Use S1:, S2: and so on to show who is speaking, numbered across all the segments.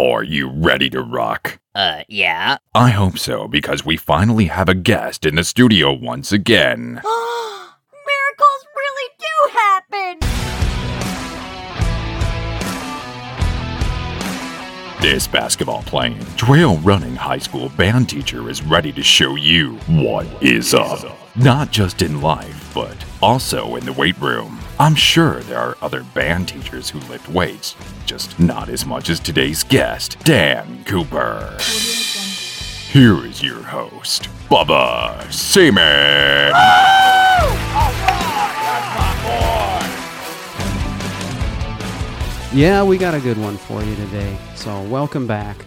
S1: Are you ready to rock?
S2: Uh, yeah.
S1: I hope so because we finally have a guest in the studio once again.
S3: Miracles really do happen!
S1: This basketball playing, trail running high school band teacher is ready to show you what is up. Not just in life, but also in the weight room. I'm sure there are other band teachers who lift weights, just not as much as today's guest, Dan Cooper. Here is your host, Bubba Seaman.
S4: Yeah, we got a good one for you today. So, welcome back.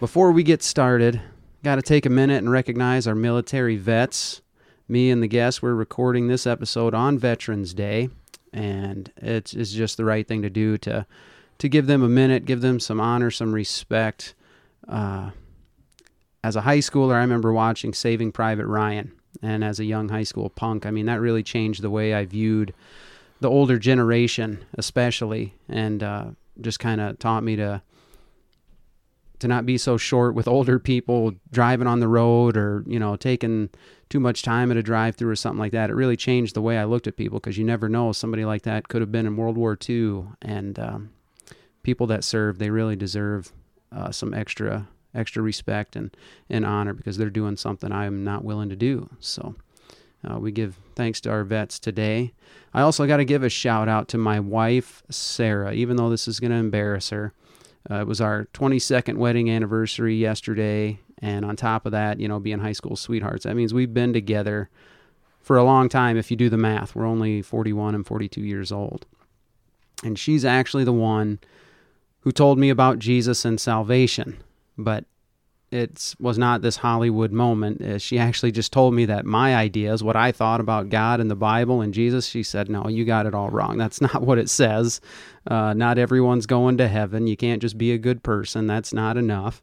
S4: Before we get started, got to take a minute and recognize our military vets. Me and the guests, we're recording this episode on Veterans Day, and it's, it's just the right thing to do to to give them a minute, give them some honor, some respect. Uh, as a high schooler, I remember watching Saving Private Ryan, and as a young high school punk, I mean that really changed the way I viewed the older generation, especially, and uh, just kind of taught me to to not be so short with older people driving on the road or you know taking too much time at a drive-through or something like that. It really changed the way I looked at people because you never know somebody like that could have been in World War II, and um, people that serve they really deserve uh, some extra extra respect and and honor because they're doing something I'm not willing to do. So. Uh, we give thanks to our vets today. I also got to give a shout out to my wife, Sarah, even though this is going to embarrass her. Uh, it was our 22nd wedding anniversary yesterday. And on top of that, you know, being high school sweethearts, that means we've been together for a long time. If you do the math, we're only 41 and 42 years old. And she's actually the one who told me about Jesus and salvation. But it was not this Hollywood moment. Uh, she actually just told me that my ideas, what I thought about God and the Bible and Jesus, she said, No, you got it all wrong. That's not what it says. Uh, not everyone's going to heaven. You can't just be a good person. That's not enough.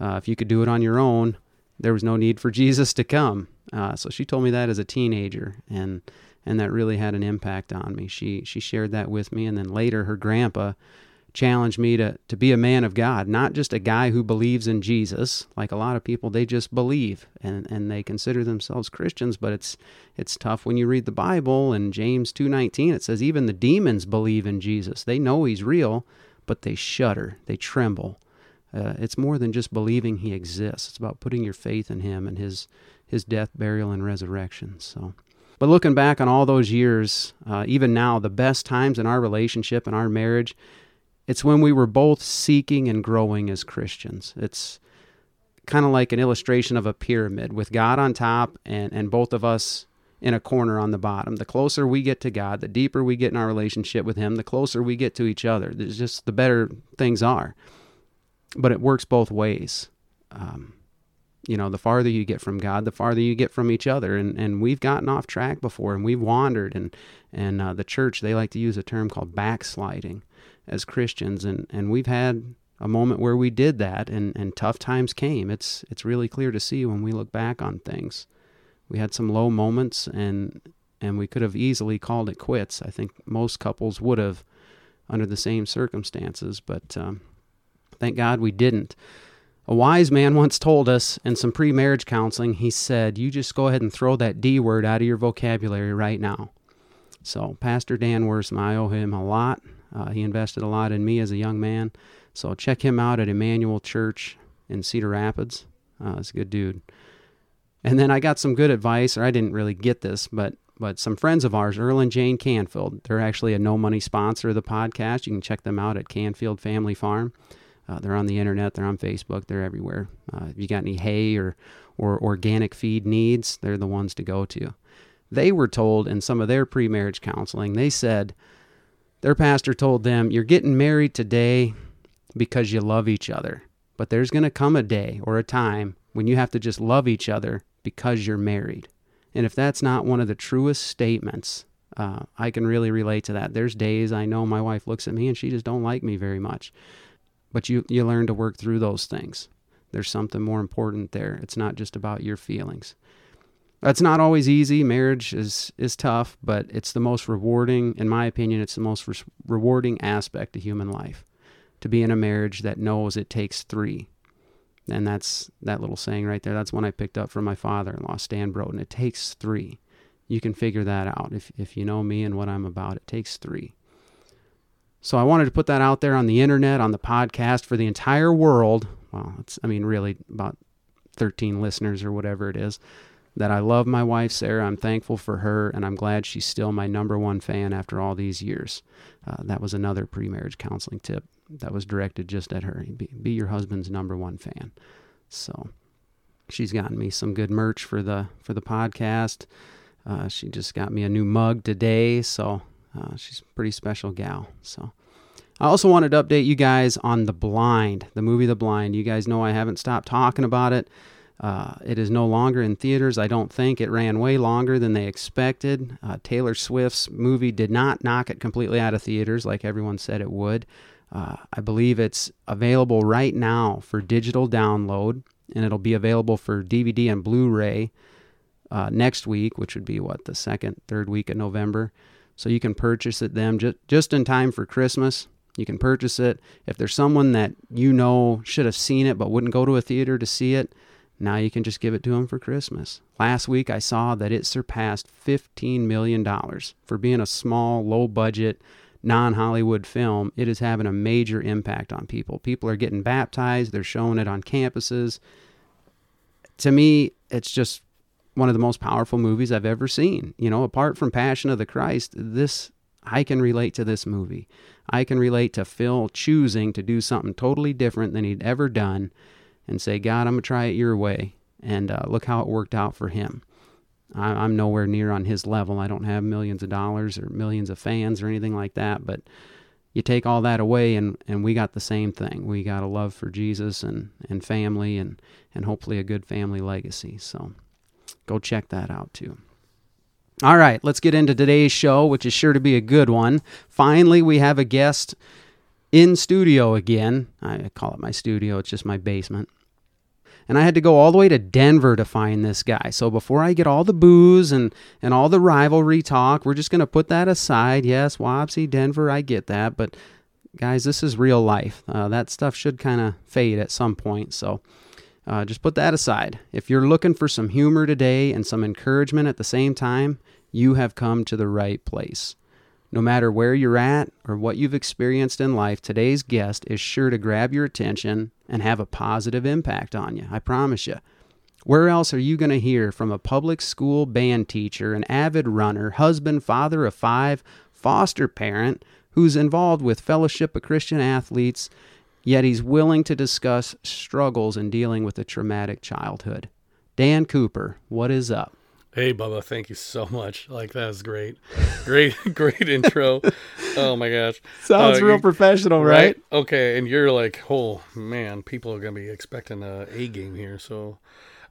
S4: Uh, if you could do it on your own, there was no need for Jesus to come. Uh, so she told me that as a teenager, and and that really had an impact on me. She she shared that with me, and then later her grandpa challenged me to, to be a man of God, not just a guy who believes in Jesus. Like a lot of people, they just believe and, and they consider themselves Christians, but it's it's tough when you read the Bible and James 2:19 it says even the demons believe in Jesus. They know he's real, but they shudder, they tremble. Uh, it's more than just believing he exists. It's about putting your faith in him and his his death, burial, and resurrection. So but looking back on all those years, uh, even now, the best times in our relationship and our marriage it's when we were both seeking and growing as Christians. It's kind of like an illustration of a pyramid with God on top and, and both of us in a corner on the bottom. The closer we get to God, the deeper we get in our relationship with Him, the closer we get to each other. There's just the better things are. But it works both ways. Um, you know, the farther you get from God, the farther you get from each other. And, and we've gotten off track before and we've wandered. And, and uh, the church, they like to use a term called backsliding as Christians, and and we've had a moment where we did that, and and tough times came. It's it's really clear to see when we look back on things. We had some low moments, and and we could have easily called it quits. I think most couples would have under the same circumstances, but um, thank God we didn't. A wise man once told us in some pre marriage counseling, he said, You just go ahead and throw that D word out of your vocabulary right now. So, Pastor Dan Worsma, I owe him a lot. Uh, he invested a lot in me as a young man. So check him out at Emmanuel Church in Cedar Rapids. Uh, he's a good dude. And then I got some good advice, or I didn't really get this, but but some friends of ours, Earl and Jane Canfield, they're actually a no money sponsor of the podcast. You can check them out at Canfield Family Farm. Uh, they're on the internet, they're on Facebook, they're everywhere. Uh, if you got any hay or or organic feed needs, they're the ones to go to. They were told in some of their pre marriage counseling, they said their pastor told them, You're getting married today because you love each other. But there's going to come a day or a time when you have to just love each other because you're married. And if that's not one of the truest statements, uh, I can really relate to that. There's days I know my wife looks at me and she just don't like me very much. But you, you learn to work through those things. There's something more important there. It's not just about your feelings. That's not always easy. Marriage is is tough, but it's the most rewarding, in my opinion. It's the most re- rewarding aspect of human life. to be in a marriage that knows it takes three. And that's that little saying right there. That's one I picked up from my father in law, Stan Broden. It takes three. You can figure that out. If, if you know me and what I'm about, it takes three. So I wanted to put that out there on the internet, on the podcast for the entire world. Well, it's, I mean, really about 13 listeners or whatever it is. That I love my wife, Sarah. I'm thankful for her, and I'm glad she's still my number one fan after all these years. Uh, that was another pre marriage counseling tip that was directed just at her. Be, be your husband's number one fan. So she's gotten me some good merch for the for the podcast. Uh, she just got me a new mug today, so uh, she's a pretty special gal. So I also wanted to update you guys on The Blind, the movie The Blind. You guys know I haven't stopped talking about it. Uh, it is no longer in theaters. I don't think it ran way longer than they expected. Uh, Taylor Swift's movie did not knock it completely out of theaters like everyone said it would. Uh, I believe it's available right now for digital download, and it'll be available for DVD and Blu ray uh, next week, which would be what, the second, third week of November. So you can purchase it then just, just in time for Christmas. You can purchase it. If there's someone that you know should have seen it but wouldn't go to a theater to see it, now you can just give it to them for Christmas. Last week I saw that it surpassed $15 million. For being a small, low budget, non Hollywood film, it is having a major impact on people. People are getting baptized, they're showing it on campuses. To me, it's just one of the most powerful movies I've ever seen. You know, apart from Passion of the Christ, this I can relate to this movie. I can relate to Phil choosing to do something totally different than he'd ever done and say, God, I'm going to try it your way. And uh, look how it worked out for him. I, I'm nowhere near on his level. I don't have millions of dollars or millions of fans or anything like that. But you take all that away, and, and we got the same thing. We got a love for Jesus and, and family and, and hopefully a good family legacy. So go check that out too. All right, let's get into today's show, which is sure to be a good one. Finally, we have a guest in studio again. I call it my studio, it's just my basement. And I had to go all the way to Denver to find this guy. So before I get all the booze and, and all the rivalry talk, we're just going to put that aside. Yes, Wapsie, Denver, I get that. But guys, this is real life. Uh, that stuff should kind of fade at some point. So uh, just put that aside. If you're looking for some humor today and some encouragement at the same time, you have come to the right place. No matter where you're at or what you've experienced in life, today's guest is sure to grab your attention and have a positive impact on you. I promise you. Where else are you going to hear from a public school band teacher, an avid runner, husband, father of five, foster parent who's involved with Fellowship of Christian Athletes, yet he's willing to discuss struggles in dealing with a traumatic childhood? Dan Cooper, what is up?
S2: Hey, Bubba, thank you so much. Like, that was great. Great, great intro. Oh, my gosh.
S4: Sounds
S2: Uh,
S4: real
S2: you-
S4: professional, right?
S2: Okay, and you're like, oh, man, people are going to be expecting a A game here. So,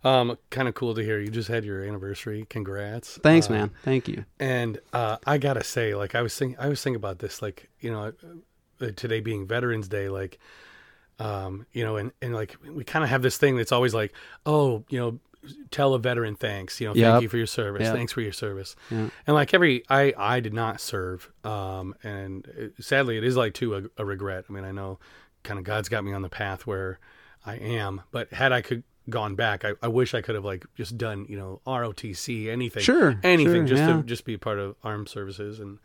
S2: um, kind of cool to hear. You just had your anniversary. Congrats.
S4: Thanks,
S2: Uh,
S4: man. Thank you.
S2: And uh, I gotta say, like I was thinking, I was thinking about this, like you know, uh, today being Veterans Day, like, um, you know, and and like we kind of have this thing that's always like, oh, you know, tell a veteran thanks, you know,
S4: Yep.
S2: thank you for your service,
S4: Yep.
S2: thanks for your service,
S4: Yeah.
S2: and like every, I I did not serve, um, and it, sadly, it is like too a, a regret. I mean, I know, kind of God's got me on the path where I am, but had I could gone back, I, I wish I could have like just done, you know, ROTC, anything,
S4: Sure,
S2: anything,
S4: sure,
S2: just
S4: yeah.
S2: to just be part of armed services and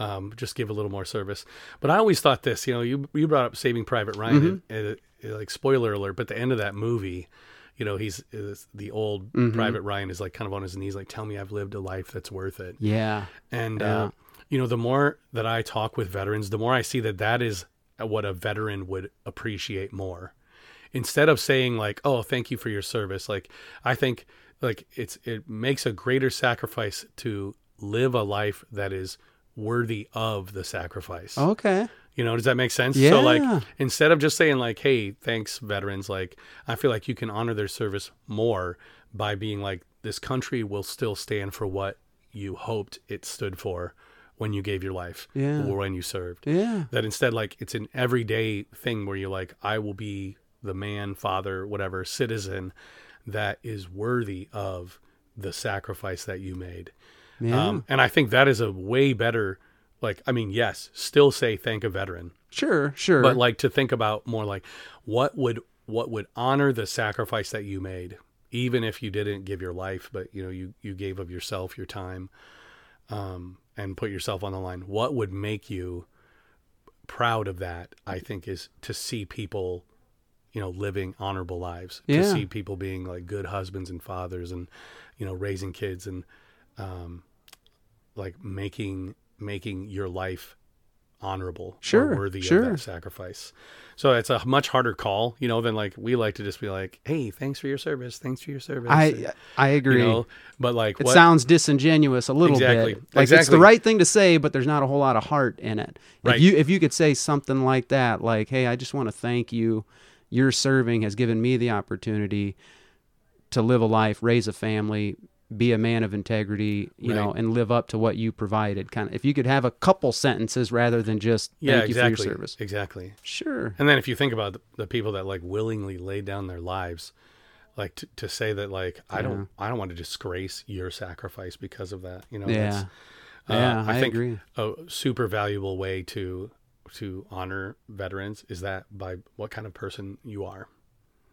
S2: um, just give a little more service. But I always thought this, you know, you you brought up Saving Private Ryan,
S4: Mm-hmm.
S2: and it, it- like spoiler alert, but the end of that movie, you know, he's the old
S4: Mm-hmm.
S2: Private Ryan is like kind of on his knees, like, tell me I've lived a life that's worth it.
S4: Yeah.
S2: And
S4: Yeah.
S2: uh, you know, the more that I talk with veterans, the more I see that that is what a veteran would appreciate more. Instead of saying like, "Oh, thank you for your service," like I think like it's it makes a greater sacrifice to live a life that is worthy of the sacrifice.
S4: Okay.
S2: You know, does that make sense?
S4: Yeah.
S2: So like instead of just saying like, "Hey, thanks veterans," like I feel like you can honor their service more by being like this country will still stand for what you hoped it stood for when you gave your life
S4: Yeah.
S2: or when you served.
S4: Yeah.
S2: That instead like it's an everyday thing where you're like, I will be the man, father, whatever, citizen that is worthy of the sacrifice that you made.
S4: Yeah.
S2: Um, and I think that is a way better like I mean, yes, still say thank a veteran,
S4: Sure, sure.
S2: but like to think about more like what would what would honor the sacrifice that you made, even if you didn't give your life, but you know you you gave of yourself, your time, um, and put yourself on the line. What would make you proud of that? I think is to see people, you know, living honorable lives.
S4: Yeah.
S2: To see people being like good husbands and fathers, and you know, raising kids and um, like making making your life honorable
S4: Sure,
S2: or worthy
S4: sure.
S2: of that sacrifice. So it's a much harder call, you know, than like we like to just be like, "Hey, thanks for your service. Thanks for your service."
S4: I I agree.
S2: you know, but like
S4: it
S2: what
S4: sounds disingenuous a little
S2: Exactly,
S4: bit. Like it's the right thing to say, but there's not a whole lot of heart in it.
S2: Right.
S4: If you if you could say something like that, like, "Hey, I just want to thank you. Your serving has given me the opportunity to live a life, raise a family, be a man of integrity, you know, and live up to what you provided." Kind of. If you could have a couple sentences rather than just "Thank
S2: yeah,
S4: you
S2: exactly,
S4: for your service."
S2: exactly.
S4: Sure.
S2: And then if you think about the, the people that like willingly laid down their lives, like to, to say that like I don't I don't want to disgrace your sacrifice because of that, you know.
S4: Yeah.
S2: that's, uh,
S4: Yeah, I
S2: think
S4: agree.
S2: a super valuable way to to honor veterans is that by what kind of person you are.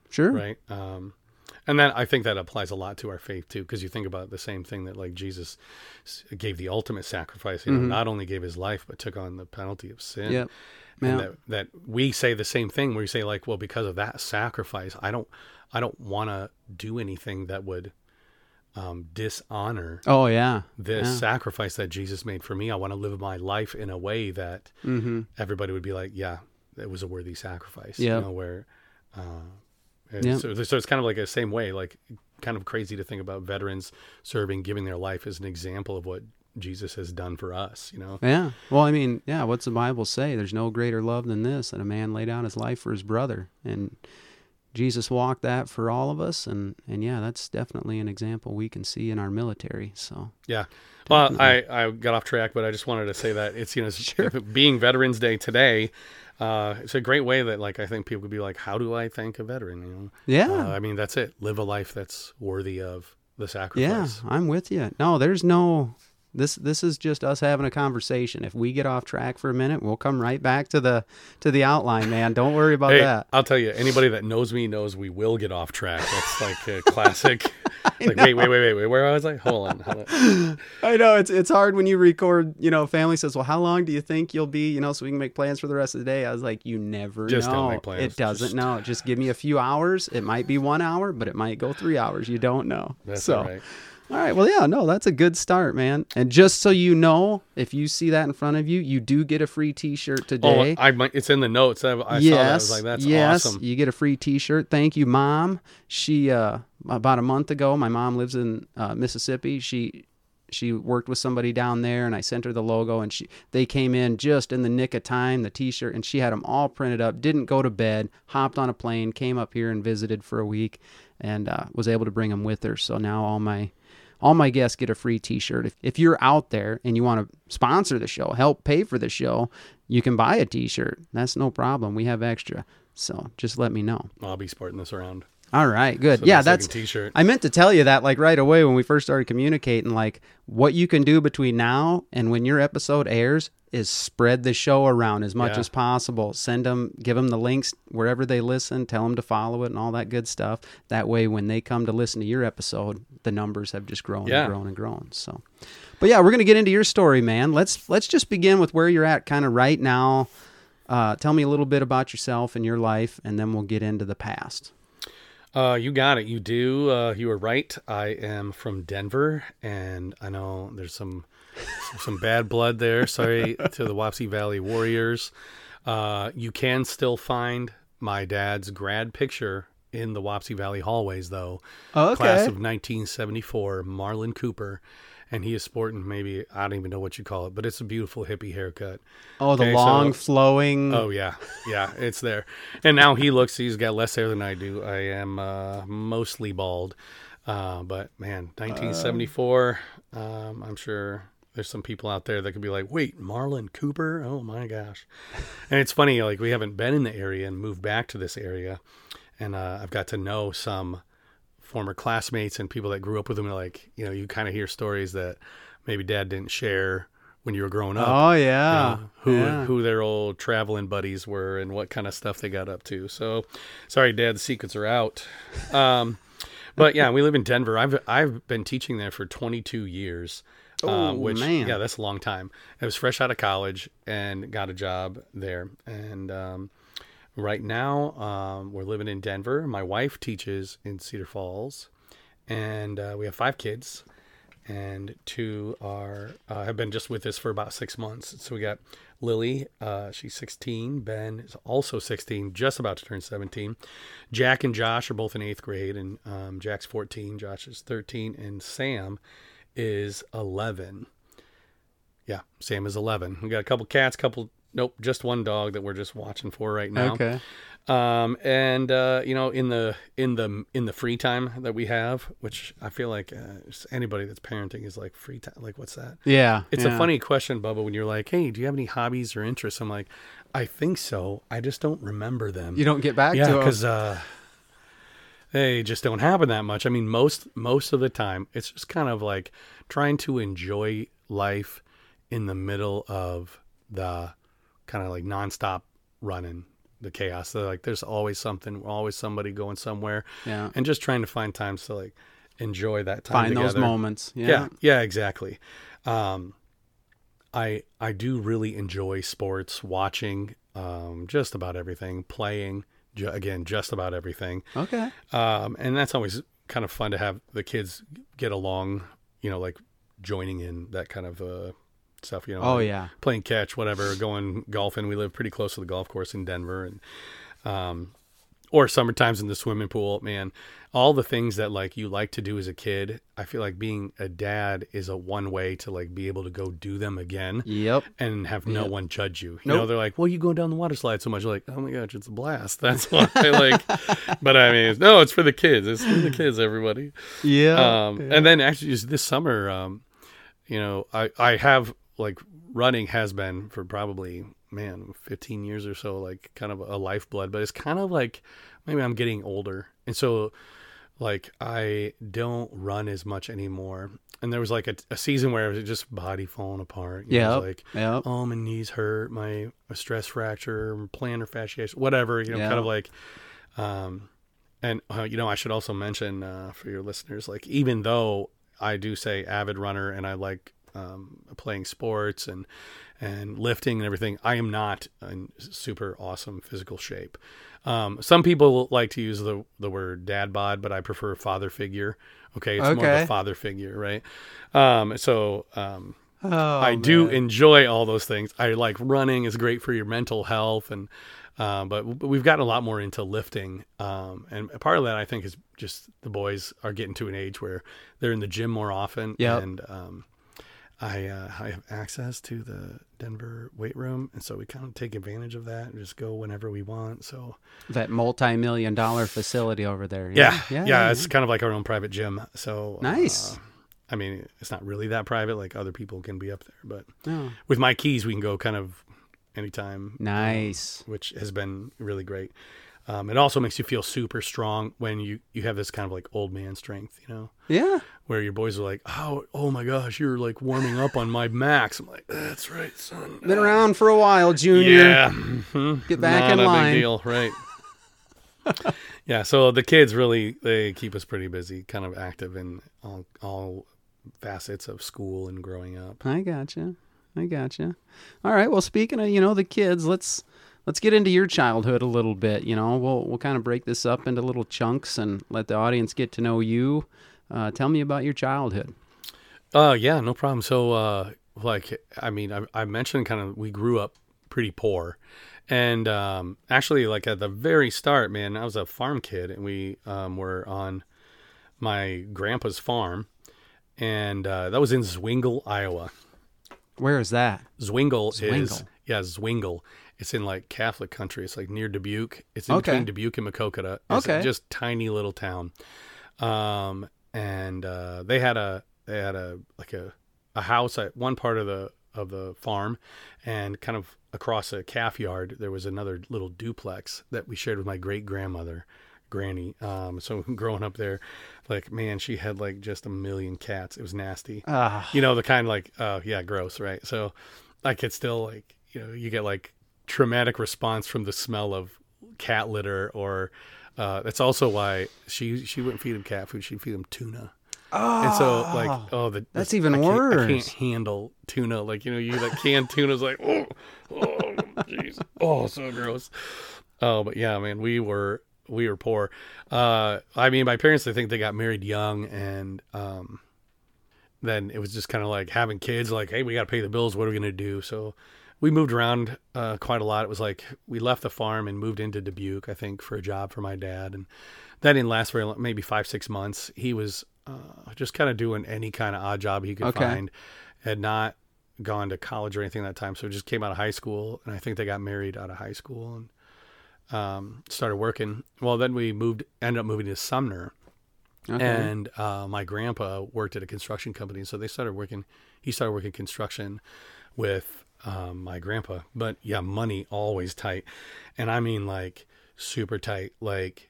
S4: Sure.
S2: right um and then i think that applies a lot to our faith too because you think about the same thing that like jesus gave the ultimate sacrifice you know not only gave his life but took on the penalty of sin
S4: Mm-hmm. Yep.
S2: and that, that we say the same thing where you say like well because of that sacrifice i don't i don't want to do anything that would um dishonor
S4: Oh yeah.
S2: this
S4: Yeah.
S2: sacrifice that jesus made for me i want to live my life in a way that
S4: Mm-hmm.
S2: everybody would be like, yeah, it was a worthy sacrifice.
S4: Yep.
S2: You know, where, uh,
S4: Yep.
S2: so, so it's kind of like the same way, like kind of crazy to think about veterans serving, giving their life as an example of what Jesus has done for us, you know?
S4: Yeah. Well, I mean, yeah, what's the Bible say? There's no greater love than this that a man lay down his life for his brother. And Jesus walked that for all of us and and yeah, that's definitely an example we can see in our military. So,
S2: Yeah. Well, I, I got off track, but I just wanted to say that it's, you know, it being Veterans Day today, uh, it's a great way that, like, I think people could be like, how do I thank a veteran? You know?
S4: yeah.
S2: Uh, I mean, that's it. Live a life that's worthy of the sacrifice. yeah.
S4: I'm with you. No, there's no this this is just us having a conversation. If we get off track for a minute, we'll come right back to the to the outline, man. Don't worry about
S2: Hey,
S4: that.
S2: I'll tell you, anybody that knows me knows we will get off track. That's like a classic. like, wait, wait, wait, wait, wait. Where was I? Hold on. Hold on.
S4: I know it's it's hard when you record. You know, family says, "Well, how long do you think you'll be?" You know, so we can make plans for the rest of the day. I was like, "You never
S2: Just
S4: know.
S2: don't make plans.
S4: It doesn't
S2: Just-
S4: know. Just give me a few hours. It might be one hour, but it might go three hours. You don't know.
S2: That's
S4: so,
S2: all right.
S4: All right. Well, yeah, no, that's a good start, man. And just so you know, if you see that in front of you, you do get a free T-shirt today.
S2: Oh,
S4: today.
S2: I it's in the notes. I, I saw that. I
S4: yes,
S2: was like, that's
S4: yes,
S2: awesome.
S4: you get a free T-shirt. Thank you, mom. She uh, about a month ago, my mom lives in uh, Mississippi. She she worked with somebody down there, and I sent her the logo, and she they came in just in the nick of time. The T-shirt, and she had them all printed up. Didn't go to bed. Hopped on a plane, came up here and visited for a week, and uh, was able to bring them with her. So now all my all my guests get a free t-shirt. If, if you're out there and you want to sponsor the show, help pay for the show, you can buy a t-shirt. That's no problem. We have extra. So just let me know.
S2: I'll be sporting this around.
S4: All right, good.
S2: So
S4: yeah, that's
S2: t-shirt.
S4: I meant to tell you that like right away when we first started communicating like what you can do between now and when your episode airs is spread the show around as much
S2: Yeah.
S4: as possible. Send them, give them the links wherever they listen, tell them to follow it and all that good stuff. That way when they come to listen to your episode, the numbers have just grown
S2: Yeah.
S4: and grown and grown. So But yeah, we're going to get into your story, man. Let's let's just begin with where you're at kind of right now. Uh, tell me a little bit about yourself and your life, and then we'll get into the past.
S2: Uh, you got it. You do. Uh, you were right. I am from Denver, and I know there's some some bad blood there. Sorry to the Wapsie Valley Warriors. Uh, you can still find my dad's grad picture in the Wapsie Valley hallways, though.
S4: Okay.
S2: Class of 1974, Marlon Cooper, and he is sporting maybe I don't even know what you call it, but it's a beautiful hippie haircut.
S4: Oh, the
S2: Okay, so-
S4: long flowing.
S2: Oh yeah, yeah, it's there. And now he looks. He's got less hair than I do. I am uh, mostly bald, uh, but man, 1974. Um, I'm sure there's some people out there that could be like, "Wait, Marlon Cooper? Oh my gosh!" And it's funny, like we haven't been in the area and moved back to this area, and uh, I've got to know some former classmates and people that grew up with him. Like, you know, you kind of hear stories that maybe Dad didn't share when you were growing up.
S4: Oh
S2: you
S4: yeah.
S2: know, who
S4: yeah.
S2: who their old traveling buddies were and what kind of stuff they got up to. So, sorry, Dad, the secrets are out. Um, but yeah, we live in Denver. I've I've been teaching there for 22 years.
S4: Oh,
S2: um, which
S4: man.
S2: yeah, that's a long time. I was fresh out of college and got a job there, and um, right now um, we're living in Denver. My wife teaches in Cedar Falls, and uh, we have five kids and two are uh, have been just with us for about six months. So we got Lily, uh, she's 16. Ben is also 16, just about to turn 17. Jack and Josh are both in eighth grade, and um, Jack's 14, Josh is 13, and Sam is 11. Yeah, Sam is 11. We got a couple cats, couple nope, just one dog that we're just watching for right now.
S4: Okay.
S2: Um, and uh, you know, in the in the in the free time that we have, which I feel like uh, anybody that's parenting is like free time. Like, what's that?
S4: Yeah.
S2: It's
S4: yeah.
S2: a funny question, Bubba. When you're like, "Hey, do you have any hobbies or interests?" I'm like, "I think so. I just don't remember them."
S4: You don't get back to it.
S2: yeah,
S4: to
S2: because uh, they just don't happen that much. I mean, most most of the time, it's just kind of like trying to enjoy life in the middle of the kind of like nonstop running the chaos. So like, there's always something, always somebody going somewhere,
S4: Yeah.
S2: and just trying to find times to like enjoy that time.
S4: Find those moments. Yeah.
S2: Yeah, yeah, exactly. Um, I I do really enjoy sports, watching um, just about everything, playing ju- again, just about everything,
S4: Okay.
S2: um, and that's always kind of fun to have the kids get along. You know, like joining in that kind of uh, stuff. You know,
S4: Oh
S2: like
S4: yeah.
S2: playing catch, whatever, going golfing. We live pretty close to the golf course in Denver, and um, or summer times in the swimming pool. Man, all the things that like you like to do as a kid. I feel like being a dad is a one way to like be able to go do them again
S4: Yep.
S2: and have no
S4: Yep.
S2: one judge you. You know, they're like, "Well, you go down the water slide so much." You're like, "Oh my gosh, it's a blast." That's why I like. but I mean, no, it's for the kids. It's for the kids, everybody.
S4: Yeah.
S2: Um, and then actually, just this summer, um, you know, I I have like running has been for probably man 15 years or so, like kind of a lifeblood. But it's kind of like maybe I'm getting older, and so like I don't run as much anymore. And there was like a, a season where it was just body falling apart. Yeah. know, it was
S4: Yep.
S2: like
S4: Yep.
S2: oh my knees hurt, my a stress fracture, plantar fasciitis, whatever. You know,
S4: Yeah.
S2: kind of like, um, and uh, you know, I should also mention uh, for your listeners, like even though I do say avid runner and I like um, playing sports and and lifting and everything, I am not in super awesome physical shape. Um, some people like to use the the word dad bod, but I prefer father figure. Okay, it's more of a father figure, right? Um, so um,
S4: Oh,
S2: I do enjoy all those things. I like running is great for your mental health, and uh, but, but we've gotten a lot more into lifting, um, and part of that I think is just the boys are getting to an age where they're in the gym more often,
S4: Yep.
S2: and um, I uh, I have access to the Denver weight room, and so we kind of take advantage of that and just go whenever we want. So
S4: that multi-million dollar facility over there.
S2: yeah,
S4: Yeah.
S2: yeah, it's kind of like our own private gym. So
S4: Nice.
S2: uh, I mean, it's not really that private. Like other people can be up there, but
S4: Oh,
S2: with my keys, we can go kind of anytime.
S4: nice.
S2: which has been really great. Um, it also makes you feel super strong when you, you have this kind of like old man strength, you know,
S4: Yeah.
S2: where your boys are like, oh, oh my gosh, you're like warming up on my max. I'm like, that's right, son.
S4: Been around for a while, Junior.
S2: Yeah. mhm.
S4: Get back
S2: Not
S4: in
S2: a
S4: line.
S2: Big deal, right? yeah. So the kids really they keep us pretty busy, kind of active in all all facets of school and growing up.
S4: I gotcha. I gotcha. All right. Well, speaking of you know the kids, let's let's get into your childhood a little bit. You know, we'll we'll kind of break this up into little chunks and let the audience get to know you. Uh, tell me about your childhood.
S2: Uh, yeah, no problem. So, uh, like, I mean, I, I mentioned kind of we grew up pretty poor, and um, actually, like at the very start, man, I was a farm kid, and we um, were on my grandpa's farm, and uh, that was in Zwingle, Iowa.
S4: Where is that?
S2: Zwingle, is yeah, Zwingle. It's in like Catholic country. It's like near Dubuque. It's in
S4: Okay.
S2: between Dubuque and Maquoketa. It's
S4: Okay.
S2: just tiny little town. Um, and uh, they had a they had a like a a house at one part of the of the farm, and kind of across a calf yard there was another little duplex that we shared with my great grandmother, granny. Um, so growing up there, like man, she had like just a million cats. It was nasty.
S4: Ah,
S2: You know the kind like oh yeah, gross, right? So I could still like you know you get like traumatic response from the smell of cat litter or. Uh, that's also why she she wouldn't feed him cat food. She'd feed him tuna. Oh, and so, like, oh, the,
S4: That's
S2: the-
S4: even
S2: I can't- I can't handle tuna. Like, you know, you that canned tuna's like, oh, oh, jeez, oh, so gross. Oh, but yeah, man, we were we were poor. Uh, I mean, my parents, I think they got married young, and um, then it was just kind of like having kids. Like, hey, we got to pay the bills. What are we gonna do? So we moved around uh, quite a lot. It was like we left the farm and moved into Dubuque, I think, for a job for my dad, and that didn't last very long, maybe five six months. He was uh, just kind of doing any kind of odd job he could
S4: Okay.
S2: find. Had not gone to college or anything that time, so just came out of high school, and I think they got married out of high school and um, started working. Well, then we moved, ended up moving to Sumner,
S4: okay.
S2: and uh, my grandpa worked at a construction company, so they started working. He started working construction with um, my grandpa, but yeah, money always tight, and I mean like super tight. Like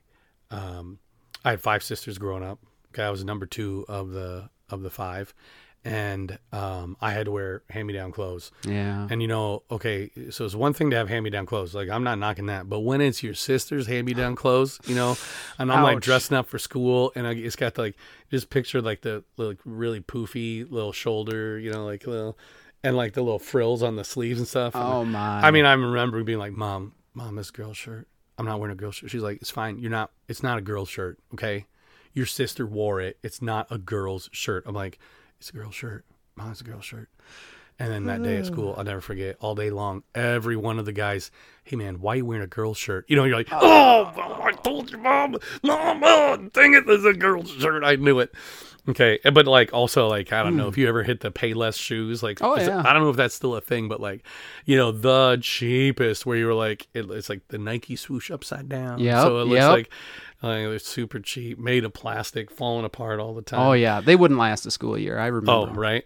S2: um, I had five sisters growing up. Okay, I was number two of the of the five, and um, I had to wear hand me down clothes.
S4: yeah.
S2: And you know, okay, so it's one thing to have hand me down clothes. Like I'm not knocking that, but when it's your sister's hand me down clothes, you know, and I'm like
S4: Ouch.
S2: dressing up for school, and I, it's got like just picture like the like really poofy little shoulder, you know, like little, and like the little frills on the sleeves and stuff. And
S4: oh my.
S2: I mean, I remember being like, "Mom, mom, this girl shirt. I'm not wearing a girl shirt." She's like, "It's fine. You're not. It's not a girl shirt. Okay, your sister wore it. It's not a girl's shirt." I'm like, "It's a girl shirt. Mom, it's a girl shirt." And then that day at school, I'll never forget. All day long, every one of the guys, "Hey man, why are you wearing a girl shirt?" You know, you're like, "Oh, I told you, mom, mom, oh, dang it, there's a girl's shirt. I knew it." Okay, but like also like I don't know if you ever hit the Payless shoes. Like,
S4: Hmm. Oh, yeah.
S2: I don't know if that's still a thing, but like, you know, the cheapest where you were like, it, it's like the Nike swoosh upside down.
S4: yeah
S2: So it looks
S4: yep.
S2: like like they're super cheap, made of plastic, falling apart all the time.
S4: oh yeah, they wouldn't last a school year. I remember.
S2: Oh, right.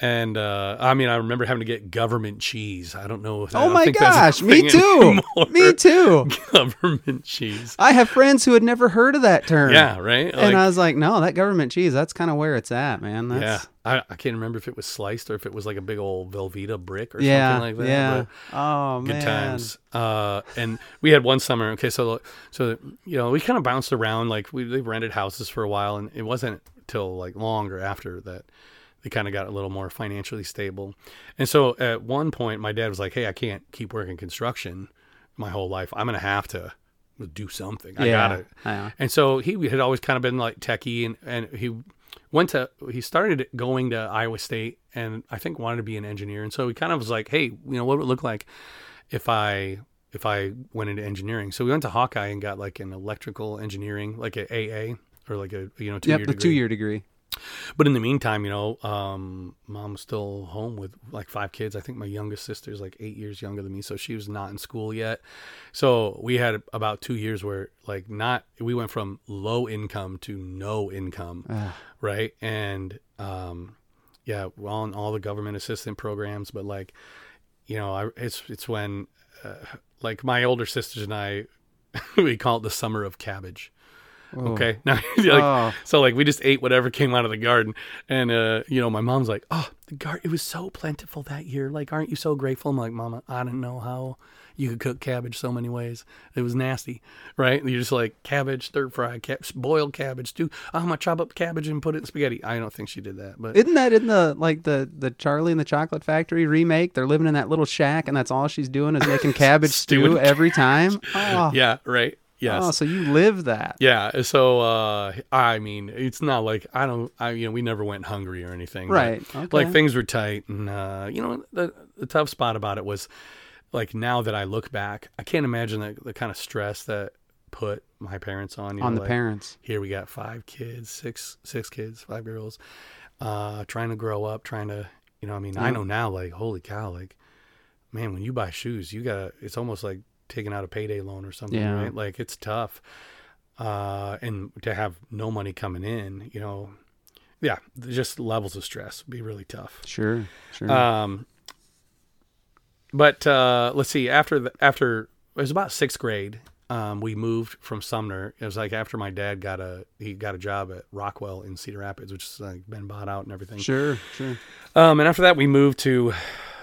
S2: And uh, I mean, I remember having to get government cheese. I don't know. If,
S4: Oh my
S2: think
S4: gosh, me too.
S2: anymore.
S4: Me too.
S2: government cheese.
S4: I have friends who had never heard of that term.
S2: Yeah, right.
S4: and I was like, no, that government cheese, that's kind of where it's at, man.
S2: yeah, I, I can't remember if it was sliced or if it was like a big old Velveeta brick or
S4: yeah.
S2: something like that.
S4: yeah.
S2: but-
S4: oh,
S2: good
S4: man.
S2: times. Uh, and we had one summer. Okay, so so you know we kind of bounced around. Like we they rented houses for a while, and it wasn't till like longer after that they kind of got a little more financially stable. And so at one point, my dad was like, "Hey, I can't keep working construction my whole life. I'm gonna have to do something. I
S4: Yeah.
S2: got it.
S4: Yeah.
S2: And so he had always kind of been like techie, and and he went to he started going to Iowa State, and I think wanted to be an engineer. And so he kind of was like, hey, you know, what would it look like if I if I went into engineering? So we went to Hawkeye and got like an electrical engineering, like a AA or like a you know two
S4: Yep,
S2: year degree.
S4: two year degree.
S2: But in the meantime, you know, um, mom was still home with like five kids. I think my youngest sister's like eight years younger than me, so she was not in school yet. So we had about two years where like not we went from low income to no income,
S4: Ah.
S2: right? And um, yeah, we're on all the government assistant programs, but like, you know, I, it's it's when uh, like my older sisters and I we call it the summer of cabbage. Okay, now like,
S4: Oh.
S2: so like we just ate whatever came out of the garden, and uh, you know my mom's like, "Oh, the garden it was so plentiful that year. Like, aren't you so grateful?" I'm like, "Mama, I didn't know how you could cook cabbage so many ways. It was nasty, right? You're just like cabbage, stir fry, cab- boiled cabbage, stew. Oh, I'm gonna chop up cabbage and put it in spaghetti. I don't think she did that, but
S4: Isn't that in the like the the Charlie and the Chocolate Factory remake? They're living in that little shack, and that's all she's doing is making cabbage stew every time. Oh,
S2: yeah, right, yes.
S4: oh, so you live that?
S2: Yeah, so uh I mean, it's not like I don't I you know, we never went hungry or anything.
S4: Right, okay.
S2: Like things were tight and uh you know, the the tough spot about it was like now that I look back, I can't imagine the, the kind of stress that put my parents on you
S4: On
S2: know,
S4: the
S2: like,
S4: parents.
S2: Here we got five kids, six six kids, five girls, uh trying to grow up, trying to you know, I mean, I know now like holy cow, like man, when you buy shoes, you got it's almost like taking out a payday loan or something,
S4: Yeah.
S2: right? Like it's tough. Uh, and to have no money coming in, you know, yeah, just levels of stress would be really tough.
S4: Sure, sure.
S2: Um, but uh, let's see. After the, after it was about sixth grade, um, we moved from Sumner. It was like after my dad got a he got a job at Rockwell in Cedar Rapids, which has like been bought out and everything.
S4: Sure, sure.
S2: Um, and after that, we moved to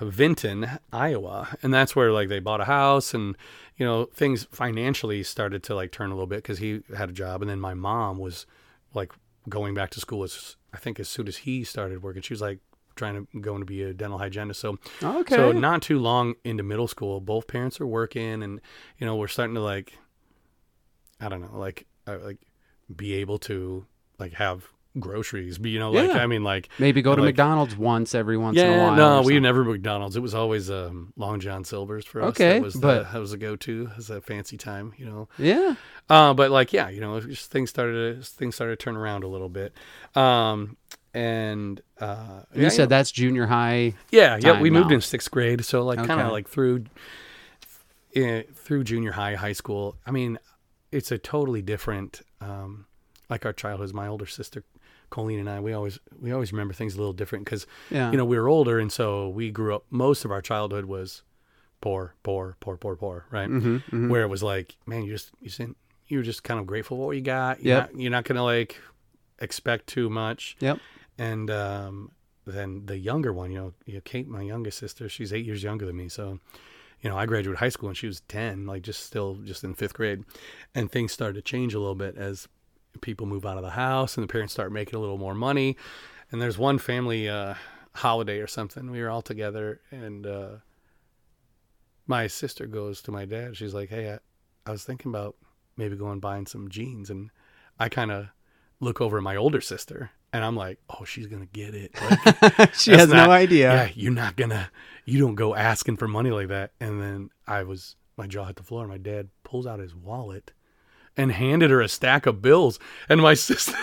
S2: Vinton, Iowa, and that's where like they bought a house, and you know things financially started to like turn a little bit because he had a job, and then my mom was like going back to school as I think as soon as he started working, she was like trying to going to be a dental hygienist. So
S4: Okay.
S2: so not too long into middle school, both parents are working, and you know we're starting to like, I don't know, like uh, like be able to like have groceries. Be you know like
S4: Yeah.
S2: I mean like
S4: Maybe go to
S2: like-
S4: McDonald's once every once in a while.
S2: no we never McDonald's. It was always um, Long John Silver's for us.
S4: Okay,
S2: that was
S4: but-
S2: the, that was a go to as a fancy time. You know.
S4: Yeah.
S2: Uh, but like, yeah, you know, things started to, things started to turn around a little bit. Um, and uh,
S4: You
S2: yeah,
S4: said
S2: know,
S4: that's junior high.
S2: yeah, yeah. We
S4: time
S2: moved in sixth grade, so like kind of like through eh, through junior high, high school. I mean, it's a totally different. Um, like our childhoods, my older sister Colleen and I, we always we always remember things a little different because
S4: Yeah.
S2: you know we were older, and so we grew up. Most of our childhood was poor, poor, poor, poor, poor, right?
S4: Mm-hmm,
S2: Where it was like, man, you just you sent, you're just kind of grateful for what you got. You're you're not gonna like expect too much.
S4: Yep.
S2: And um, then the younger one, you know, you know, Kate, my youngest sister, she's eight years younger than me. So, you know, I graduated high school and she was 10, like just still just in fifth grade. And things started to change a little bit as people move out of the house and the parents start making a little more money. And there's one family uh, holiday or something. We were all together and uh, my sister goes to my dad. She's like, hey, I, I was thinking about maybe going buying some jeans. And I kind of look over at my older sister and I'm like, oh, she's going to get it. Like,
S4: she has
S2: not-
S4: no idea.
S2: yeah, you're not gonna, you don't go asking for money like that. And then I was, my jaw hit the floor. My dad pulls out his wallet and handed her a stack of bills. And my sister,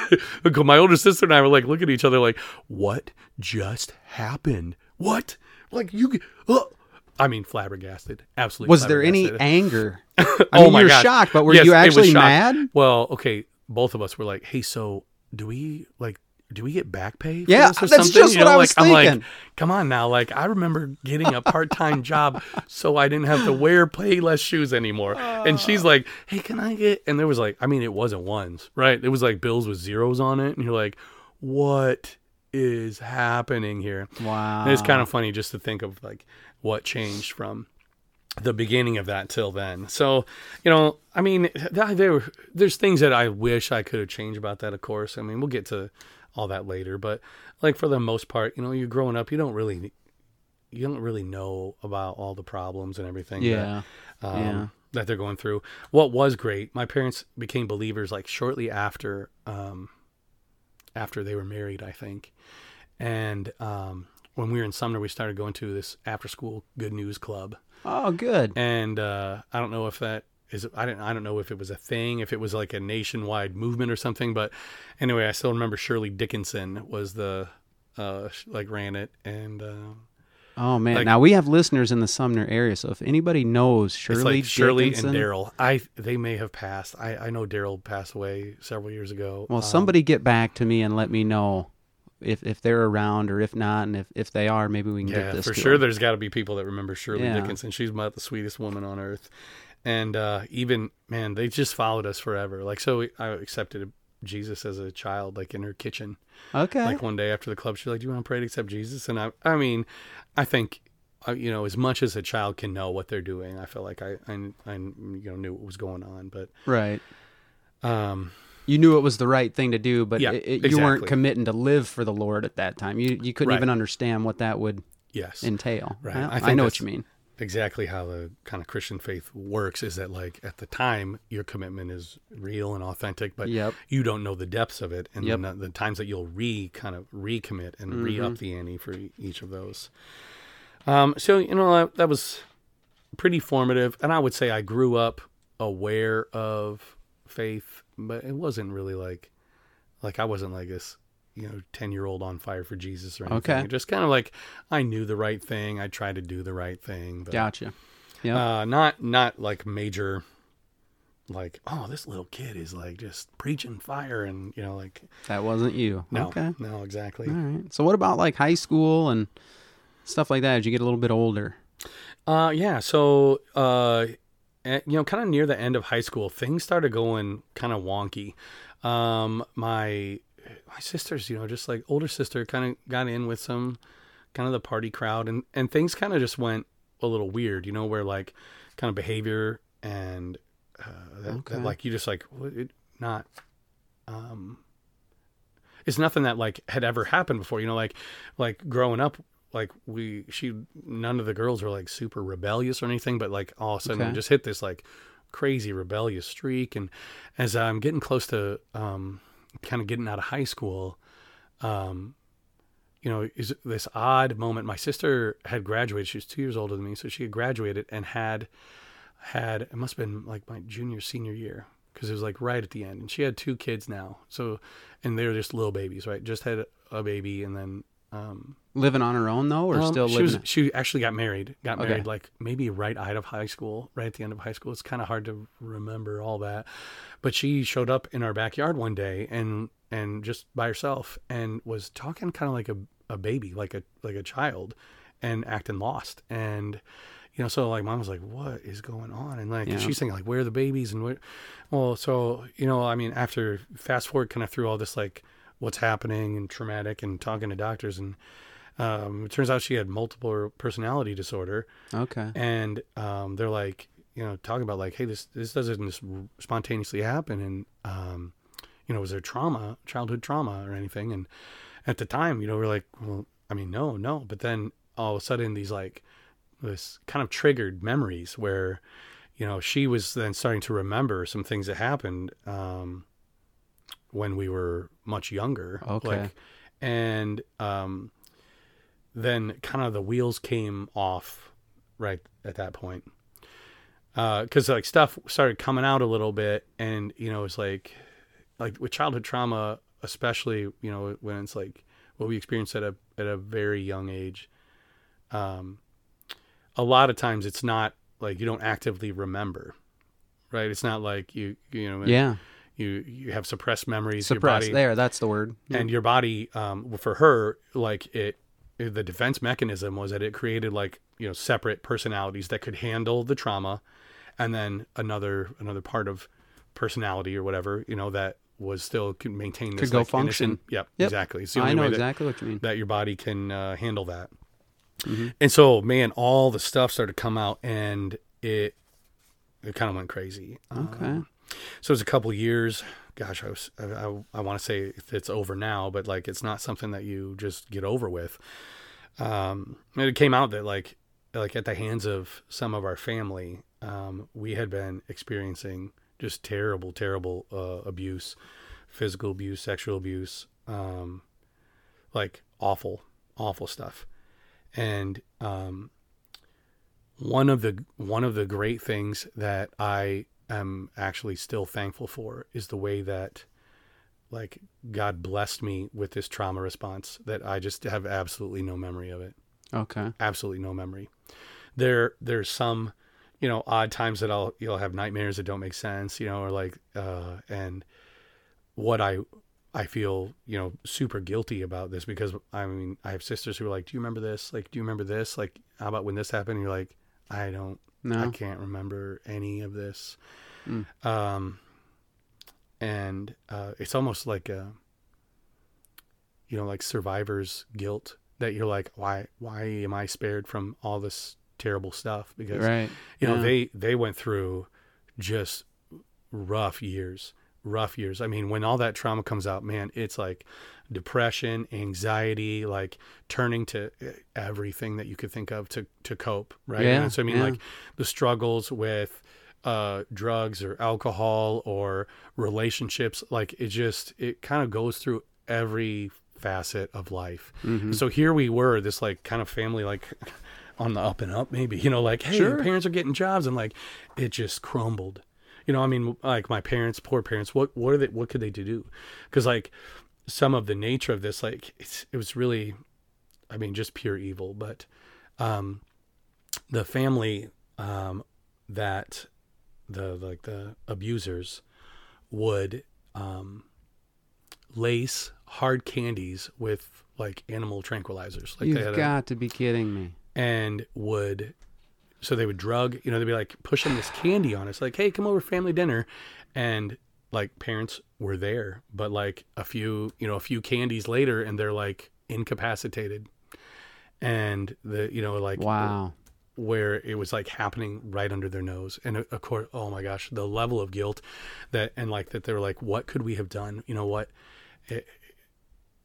S2: my older sister and I were like, look at each other like, what just happened? What? Like you, uh, I mean, flabbergasted. Absolutely.
S4: Was there any anger? I
S2: oh my
S4: you're
S2: gosh.
S4: shocked, but were
S2: Yes,
S4: you actually mad?
S2: Well, okay, both of us were like, "Hey, so do we like do we get back pay?"
S4: Yeah, that's
S2: something?
S4: just
S2: You
S4: what
S2: know,
S4: I was
S2: like, I'm like,
S4: thinking.
S2: come on now, like I remember getting a part time job so I didn't have to wear Payless shoes anymore. And she's like, "Hey, can I get?" And there was like, I mean, it wasn't ones, right? It was like bills with zeros on it, and you're like, "What is happening here?"
S4: Wow.
S2: And it's kind of funny just to think of like what changed from the beginning of that till then. So, you know, I mean, there there's things that I wish I could have changed about that. Of course, I mean, we'll get to all that later, but like for the most part, you know, you're growing up, you don't really, you don't really know about all the problems and everything. that,
S4: Yeah.
S2: um,
S4: Yeah.
S2: that they're going through. What was great, my parents became believers like shortly after um, after they were married, I think. And um, when we were in Sumner, we started going to this after school good news club.
S4: Oh, good.
S2: And uh, I don't know if that is I don't I don't know if it was a thing, if it was like a nationwide movement or something. But anyway, I still remember Shirley Dickinson was the uh, like ran it, and uh,
S4: Oh man.
S2: like-
S4: now we have listeners in the Sumner area, so if anybody knows Shirley,
S2: it's like Shirley and Daryl. I they may have passed. I I know Daryl passed away several years ago.
S4: Well,
S2: Um,
S4: somebody get back to me and let me know if if they're around or if not, and if if they are, maybe we can
S2: yeah,
S4: get this
S2: for sure.
S4: them.
S2: There's got to be people that remember Shirley
S4: Yeah.
S2: Dickinson. She's about the sweetest woman on earth, and uh, even man, they just followed us forever. Like so, I accepted Jesus as a child, like in her kitchen.
S4: Okay.
S2: Like one day after the club, she's like, "Do you want to pray to accept Jesus?" And I, I mean, I think, uh, you know, as much as a child can know what they're doing, I feel like I, I, I you know, knew what was going on. But,
S4: right.
S2: um,
S4: You knew it was the right thing to do, but
S2: Yeah,
S4: it, it- you weren't committing to live for the Lord at that time. You you couldn't
S2: Right.
S4: even understand what that would
S2: yes,
S4: entail.
S2: Right. I
S4: I, know what you mean.
S2: Exactly how the kind of Christian faith works is that like at the time your commitment is real and authentic, but
S4: Yep.
S2: you don't know the depths of it and
S4: Yep.
S2: then the, the times that you'll re kind of recommit and re up the ante for each of those. Um, so you know that, that was pretty formative, and I would say I grew up aware of faith, but it wasn't really like like I wasn't like this you know 10 year old on fire for jesus or anything
S4: Okay.
S2: just kind of like i knew the right thing i tried to do the right thing but
S4: Gotcha. Yeah.
S2: uh, not not like major, like oh this little kid is like just preaching fire and you know like
S4: that wasn't you.
S2: no
S4: Okay.
S2: no exactly.
S4: All right. So what about like high school and stuff like that? As you get a little bit older.
S2: Uh yeah so uh eh, you know, kind of near the end of high school, things started going kind of wonky. Um, my my sisters, you know, just like older sister, kind of got in with some kind of the party crowd, and and things kind of just went a little weird. You know, where like kind of behavior and uh, that,
S4: Okay.
S2: that, like you just like it, not um it's nothing that like had ever happened before you know like like growing up like we she none of the girls were like super rebellious or anything but like all of a sudden
S4: Okay.
S2: just hit this like crazy rebellious streak and as i'm getting close to um kind of getting out of high school um you know is this odd moment my sister had graduated she was two years older than me so she had graduated and had had it must have been like my junior senior year because it was like right at the end and she had two kids now so and they were just little babies right? Just had a baby and then um
S4: Living on her own though, or
S2: um,
S4: still
S2: she
S4: living?
S2: was she actually got married got
S4: Okay.
S2: married like maybe right out of high school right at the end of high school it's kind of hard to remember all that but she showed up in our backyard one day and and just by herself and was talking kind of like a, a baby like a like a child and acting lost and you know so like mom was like what is going on and like
S4: Yeah.
S2: she's thinking like where are the babies and where well so you know i mean after fast forward kind of through all this like what's happening and traumatic and talking to doctors. And um, it turns out she had multiple personality disorder.
S4: Okay.
S2: and um, they're like you know talking about like hey this this doesn't just spontaneously happen. And um, you know was there trauma childhood trauma or anything? And at the time you know we're like well i mean no no. But then all of a sudden these like this kind of triggered memories where you know she was then starting to remember some things that happened um, when we were much younger
S4: Okay.
S2: like and um, then kind of the wheels came off right at that point because like stuff started coming out a little bit and you know it's like like with childhood trauma especially you know when it's like what we experience at a at a very young age um a lot of times it's not like you don't actively remember right it's not like you you know
S4: Yeah.
S2: You you have suppressed memories
S4: Suppressed.
S2: your body
S4: There, that's the word.
S2: And your body um, for her like it the defense mechanism was that it created like you know separate personalities that could handle the trauma and then another another part of personality or whatever you know that was still could maintain this
S4: Could go
S2: like, innocent-
S4: function.
S2: yep,
S4: Yep.
S2: exactly it's the
S4: I know
S2: way that,
S4: exactly what you mean.
S2: that your body can uh, handle that
S4: Mhm.
S2: and so man all the stuff started to come out and it it kind of went crazy
S4: Okay.
S2: Um, so it was a couple years. Gosh, I was I, I, I want to say it's over now, but like it's not something that you just get over with. Um, it came out that like like at the hands of some of our family, um, we had been experiencing just terrible, terrible uh, abuse, physical abuse, sexual abuse, um, like awful, awful stuff. And um, one of the one of the great things that I am actually still thankful for is the way that like God blessed me with this trauma response that I just have absolutely no memory of it.
S4: Okay.
S2: Absolutely no memory. There there's some, you know, odd times that I'll you'll have nightmares that don't make sense, you know, or like uh and what I I feel, you know, super guilty about this because I mean, I have sisters who are like, "Do you remember this? Like, do you remember this? Like, how about when this happened?" And you're like, "I don't I can't remember any of this.
S4: Mm.
S2: Um, and uh, it's almost like a, you know, like survivor's guilt that you're like, why, why am I spared from all this terrible stuff? Because
S4: Right.
S2: you know
S4: Yeah.
S2: they they went through just rough years, rough years. I mean, when all that trauma comes out, man, it's like depression, anxiety, like turning to eh, everything that you could think of to to cope, right?
S4: Yeah,
S2: And so I mean,
S4: yeah.
S2: like the struggles with uh drugs or alcohol or relationships like it just it kind of goes through every facet of life
S4: Mhm.
S2: so here we were this like kind of family like on the up and up maybe you know like hey
S4: Sure.
S2: your parents are getting jobs and like it just crumbled you know i mean like my parents poor parents what what are they what could they do because like some of the nature of this like it's, it was really i mean just pure evil but um the family um that the like the abusers would um lace hard candies with like animal tranquilizers like
S4: You've
S2: had a-
S4: got to be kidding me.
S2: and would so they would drug, you know, they'd be like pushing this candy on us, like, hey, come over for family dinner. And like parents were there, but like a few, you know, a few candies later and they're like incapacitated. And the, you know, like
S4: Wow.
S2: where it was like happening right under their nose and uh, of course oh my gosh the level of guilt that and like that they were like what could we have done you know what it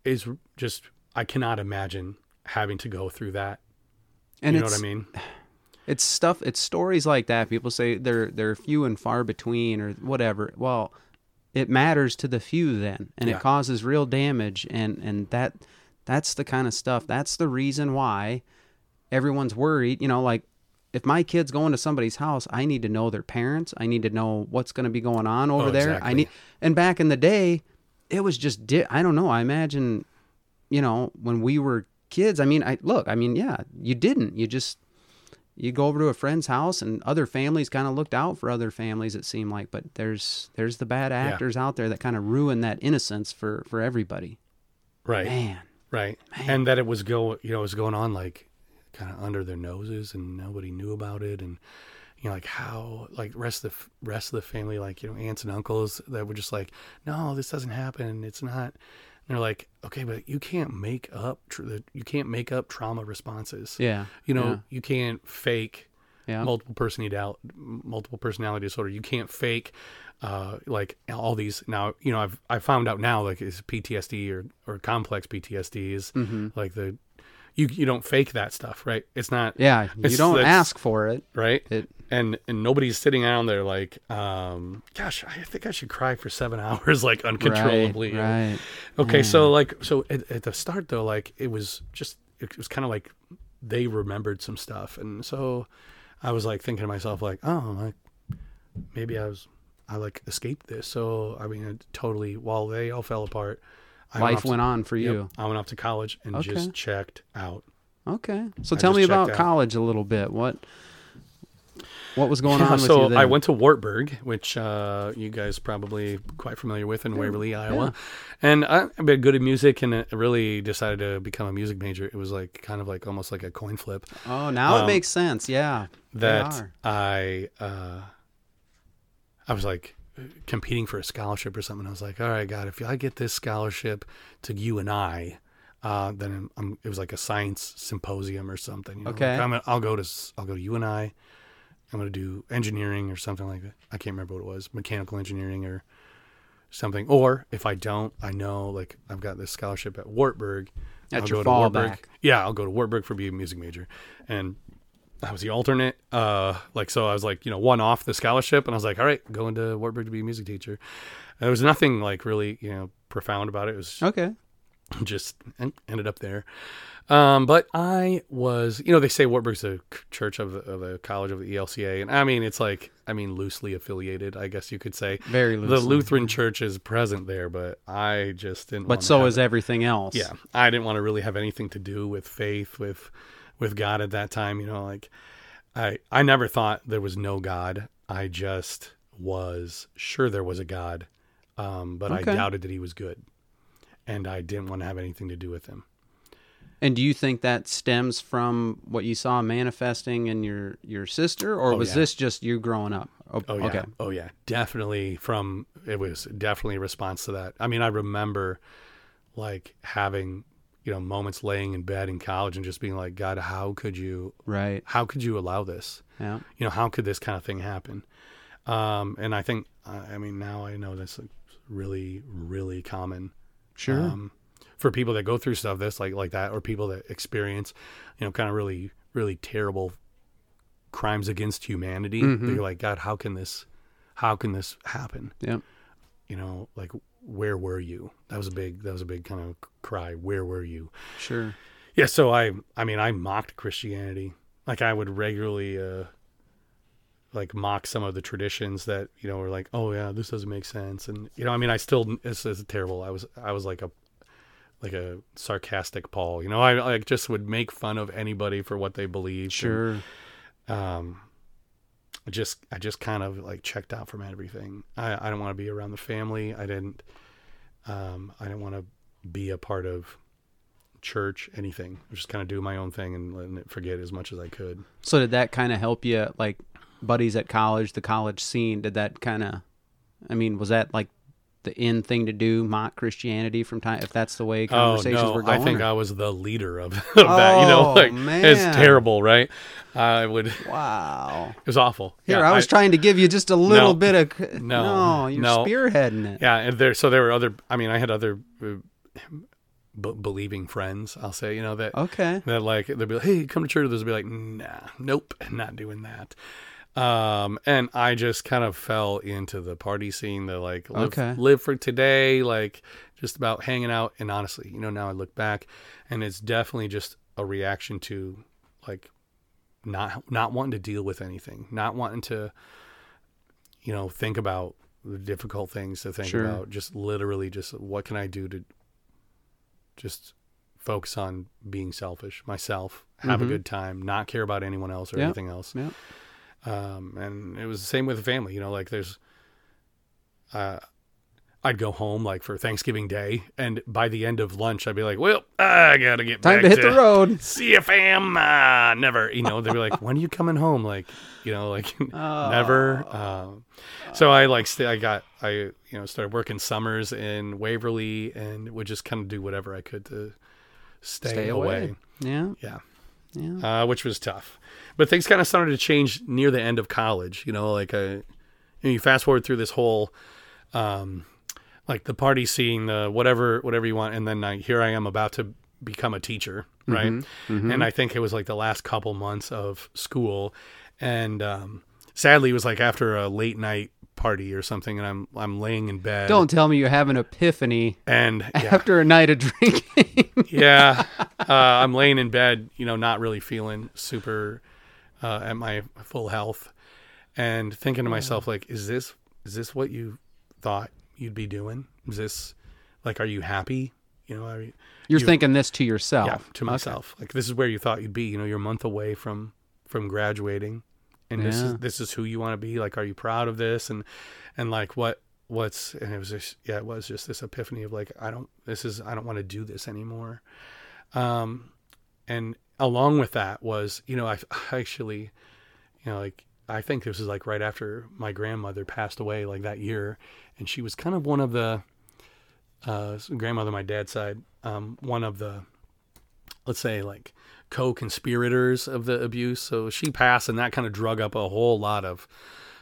S2: is just i cannot imagine having to go through that
S4: And
S2: you know what i mean
S4: it's stuff it's stories like that. People say they're they're few and far between or whatever. Well it matters to the few then and
S2: Yeah.
S4: it causes real damage and and that that's the kind of stuff. That's the reason why everyone's worried. You know like if my kid's going to somebody's house i need to know their parents. I need to know what's going to be going on over
S2: Oh,
S4: there. I need and back in the day it was just di- i don't know. I imagine you know when we were kids i mean i look i mean yeah you didn't. You just you go over to a friend's house and other families kind of looked out for other families it seemed like but there's there's the bad actors out there that kind of ruin that innocence for for everybody.
S2: Right.
S4: Man.
S2: Right. And that it was go you know it was going on like kind of under their noses and nobody knew about it and you know like how like rest of the rest of the family like you know aunts and uncles that were just like no this doesn't happen. It's not they're like okay but you can't make up tr- you can't make up trauma responses.
S4: Yeah.
S2: You know
S4: yeah,
S2: you can't fake
S4: yeah.
S2: multiple personality multiple personality disorder. You can't fake uh like all these now you know i've i found out now like is ptsd or or complex ptsd is
S4: Mm-hmm.
S2: like the you you don't fake that stuff right? It's not
S4: yeah you
S2: It's-
S4: don't ask for it.
S2: Right?
S4: It
S2: and and nobody's sitting down there like um gosh i think i should cry for seven hours like uncontrollably
S4: right, right.
S2: Okay, so like so at, at the start though, like it was just it was kind of like they remembered some stuff, and so I was like thinking to myself like, oh, like maybe I was I like escaped this. So I mean, it totally while they all fell apart, I
S4: life
S2: to-
S4: went on for
S2: yep,
S4: you
S2: I went off to college and
S4: Okay.
S2: just checked out.
S4: okay so
S2: I
S4: tell me about
S2: out.
S4: college a little bit what what was going
S2: Yeah,
S4: on with
S2: so I went to Wartburg, which uh, you guys probably quite familiar with in Waverly, Iowa, and I, I've been good at music, and I really decided to become a music major. It was like kind of like almost like a coin flip.
S4: oh now it
S2: um,
S4: makes sense yeah
S2: that. I uh, I was like competing for a scholarship or something. I was like, all right, God, if I get this scholarship to you and I, uh, then I'm, I'm, it was like a science symposium or something. You know?
S4: Okay.
S2: like, I'm, gonna- I'll go to I'll go to you and I. I'm gonna do engineering or something like that. I can't remember what it was, mechanical engineering or something. Or if I don't, I know like I've got this scholarship at Wartburg.
S4: That's
S2: I'll
S4: your
S2: to
S4: fallback.
S2: Yeah, I'll go to Wartburg for be a music major, and I was the alternate. Uh, like so, I was like you know one off the scholarship, and I was like, all right, going to Wartburg to be a music teacher. There was nothing like really you know profound about it. It was
S4: okay
S2: just en- ended up there. Um, but I was, you know, they say Wartburg's a church of the, of the college of the ELCA, and I mean, it's like, I mean, loosely affiliated, I guess you could say.
S4: very
S2: The. Lutheran Church is present there, but I just didn't.
S4: but so is everything else
S2: yeah, I didn't want to really have anything to do with faith, with with God at that time. You know, like I I never thought there was no God. I just was sure there was a God, um, but
S4: Okay.
S2: I doubted that He was good, and I didn't want to have anything to do with Him.
S4: And do you think that stems from what you saw manifesting in your your sister, or
S2: Oh,
S4: was
S2: yeah.
S4: this just you growing up? Oh,
S2: Oh yeah.
S4: okay.
S2: Oh yeah. Definitely from it was definitely a response to that. I mean, I remember like having, you know, moments laying in bed in college and just being like, God, how could you
S4: Right.
S2: how could you allow this?
S4: Yeah.
S2: You know, how could this kind of thing happen? Um, and I think I mean now I know that's is really, really common
S4: Sure.
S2: um, for people that go through stuff this like like that, or people that experience, you know, kind of really really terrible crimes against humanity.
S4: Mhm.
S2: You're like, God, how can this, how can this happen?
S4: yeah
S2: You know, like where were you? That was a big that was a big kind of cry. Where were you?
S4: Sure.
S2: Yeah. So I I mean I mocked Christianity. Like I would regularly. uh like mock some of the traditions that you know were like oh yeah this doesn't make sense and you know i mean i still this is terrible i was i was like a like a sarcastic paul you know i like just would make fun of anybody for what they believe
S4: Sure.
S2: um just i just kind of like checked out from everything i i don't want to be around the family i didn't um i didn't want to be a part of church, anything. Just kind of do my own thing and letting it forget as much as I could.
S4: So did that kind of help you, like buddies at college, the college scene? Did that kind of, I mean, was that like the end thing to do, mock Christianity from time? If that's the way conversations
S2: oh, no,
S4: were going,
S2: I think
S4: or-
S2: I was the leader of, of that. You know,
S4: Oh,
S2: like
S4: man.
S2: it's terrible, right? I would.
S4: Wow, it
S2: was awful.
S4: Here,
S2: Yeah,
S4: I was trying to give you just a little
S2: No.
S4: bit of
S2: No,
S4: no, you're
S2: no.
S4: spearheading it.
S2: Yeah, and there. So there were other. I mean, I had other uh, b- believing friends. I'll say, you know that
S4: Okay.
S2: that like they'll be like, "Hey, come to church." They'll be like, "Nah, nope, not doing that." Um, and I just kind of fell into the party scene, the like live,
S4: Okay.
S2: live for today, like just about hanging out. And honestly, you know, now I look back, and it's definitely just a reaction to like not not wanting to deal with anything, not wanting to, you know, think about the difficult things to think
S4: Sure.
S2: about. Just literally, just what can I do to just focus on being selfish, myself, have a
S4: Mhm.
S2: good time, not care about anyone else or
S4: Yep.
S2: anything else.
S4: Yep.
S2: Um, and it was the same with the family. You know, like there's, uh, I'd go home like for Thanksgiving Day, and by the end of lunch, I'd be like, "Well, I gotta get
S4: Time
S2: back
S4: to hit the road.
S2: See you, fam. Uh, never. You know, they'd be like, "When are you coming home?" Like, you know, like never. Um, so I like st- I got I you know started working summers in Waverly and would just kind of do whatever I could to stay,
S4: Stay
S2: away.
S4: away. Yeah.
S2: Yeah
S4: Yeah.
S2: uh, which was tough. But things kind of started to change near the end of college. You know, like uh, you, know, you fast forward through this whole, um, like the party scene, the whatever, whatever you want, and then I, here I am about to become a teacher, right? And I think it was like the last couple months of school, and um, sadly, it was like after a late night party or something, and I'm I'm laying in bed.
S4: Don't tell me you have an epiphany
S2: and yeah,
S4: after a night of drinking.
S2: yeah, uh, I'm laying in bed, you know, not really feeling super uh, at my full health, and thinking to myself, like, is this is this what you thought you'd be doing? Is this like, are you happy? You know, are you,
S4: You're
S2: You-
S4: thinking this to yourself.
S2: yeah, to myself, like, this is where you thought you'd be. You know, you're a month away from from graduating, and this is this is who you want to be. Like, are you proud of this? And and like, what what's and it was just yeah, it was just this epiphany of like, I don't this is I don't want to do this anymore. Um, and along with that was you know I, I actually, you know, like I think this was like right after my grandmother passed away, like that year, and she was kind of one of the uh, grandmother, my dad's side, um, one of the, let's say, like co-conspirators of the abuse. So she passed, and that kind of drug up a whole lot of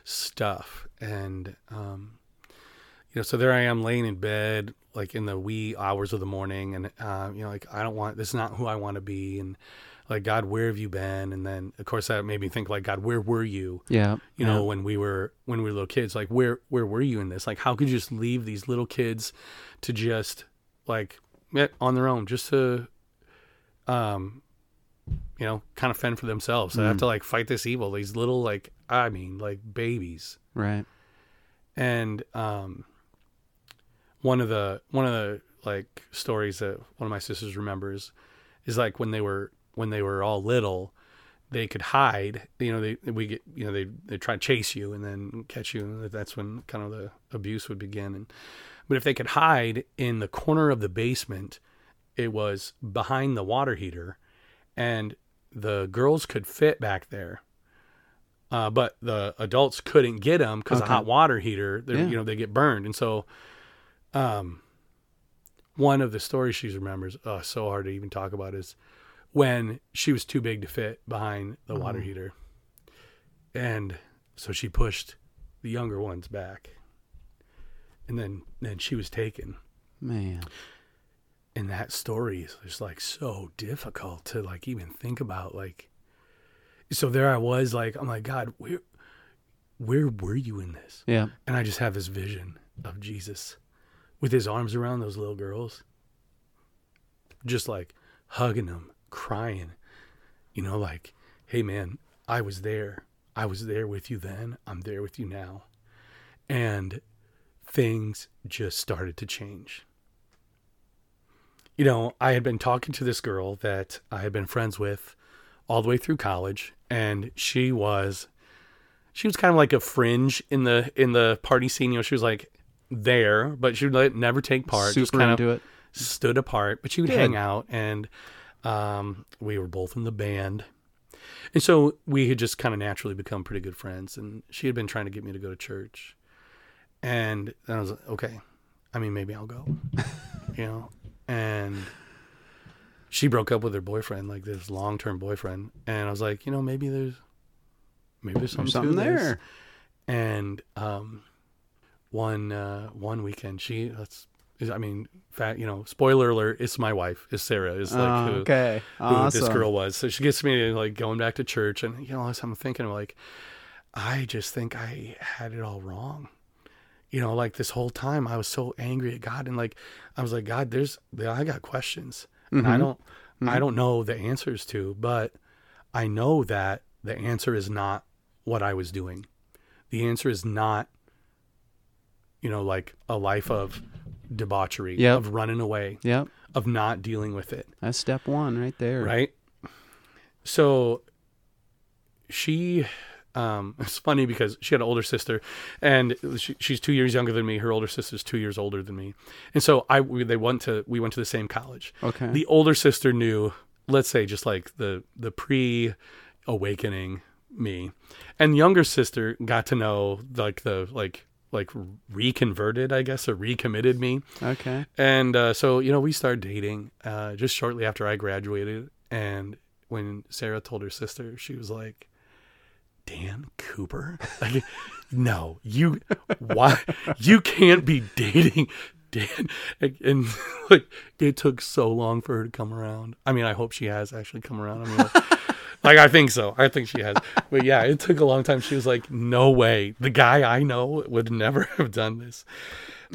S2: stuff. And um, you know, so there I am laying in bed, like in the wee hours of the morning, and uh, you know, like I don't want this is not who I want to be, and like God, where have you been? And then of course that made me think like God, where were you?
S4: Yeah.
S2: you know when we were when we were little kids like where where were you in this like how could you just leave these little kids to just like eh, on their own just to um you know kind of fend for themselves. They have to like fight this evil these little like i mean like babies.
S4: Right.
S2: and um one of the one of the like stories that one of my sisters remembers is like when they were when they were all little they could hide you know they we get you know they they try to chase you and then catch you and that's when kind of the abuse would begin. And but if they could hide in the corner of the basement it was behind the water heater and the girls could fit back there uh, but the adults couldn't get them because the
S4: Okay.
S2: hot water heater
S4: Yeah.
S2: you know they get burned and so um one of the stories she remembers uh, so hard to even talk about is when she was too big to fit behind the water
S4: Oh.
S2: heater and so she pushed the younger ones back and then then she was taken
S4: Man.
S2: And that story is just like so difficult to like even think about like so there i was like i'm like god where where were you in this?
S4: Yeah.
S2: and i just have this vision of jesus with his arms around those little girls just like hugging them crying you know like hey man i was there. I was there with you then. I'm there with you now. And things just started to change you know, I had been talking to this girl that I had been friends with all the way through college, and she was, she was kind of like a fringe in the in the party scene. You know, she was like there, but she would like, never take part. just
S4: Super
S2: kind of
S4: into it.
S2: stood apart, but she would
S4: Good.
S2: hang out, and um, we were both in the band. And so we had just kind of naturally become pretty good friends. And she had been trying to get me to go to church. And I was like, okay, I mean, maybe I'll go, you know? And she broke up with her boyfriend, like this long term boyfriend. And I was like, you know, maybe there's, maybe there's something,
S4: something
S2: this.
S4: there.
S2: And um, one uh, one weekend, she that's I mean, fat you know, spoiler alert, it's my wife, is Sarah, is like
S4: Oh,
S2: who,
S4: okay.
S2: who
S4: Awesome.
S2: this girl was. So she gets me like going back to church, and you know, I'm thinking, like, I just think I had it all wrong. You know, like this whole time, I was so angry at God, and like, I was like, God, there's, I got questions, and I
S4: mm-hmm.
S2: don't, I mm-hmm. don't know the answers to, but I know that the answer is not what I was doing. The answer is not, you know, like a life of debauchery,
S4: Yep.
S2: of running away,
S4: Yep.
S2: of not dealing with it
S4: That's step one right there.
S2: right so she um it's funny because she had an older sister and she, she's two years younger than me her older sister's two years older than me and so i we, they went to we went to the same college
S4: Okay.
S2: the older sister knew let's say just like the the pre awakening me and younger sister got to know like the like like reconverted i guess or recommitted me
S4: okay.
S2: and uh, so, you know, we started dating uh, just shortly after I graduated. And when Sarah told her sister, she was like, Dan Cooper? Like, no, you, why? You can't be dating Dan. And, and, like, it took so long for her to come around. I mean, I hope she has actually come around. I mean, like, like, I think so. I think she has. But yeah, it took a long time. She was like, no way. The guy I know would never have done this.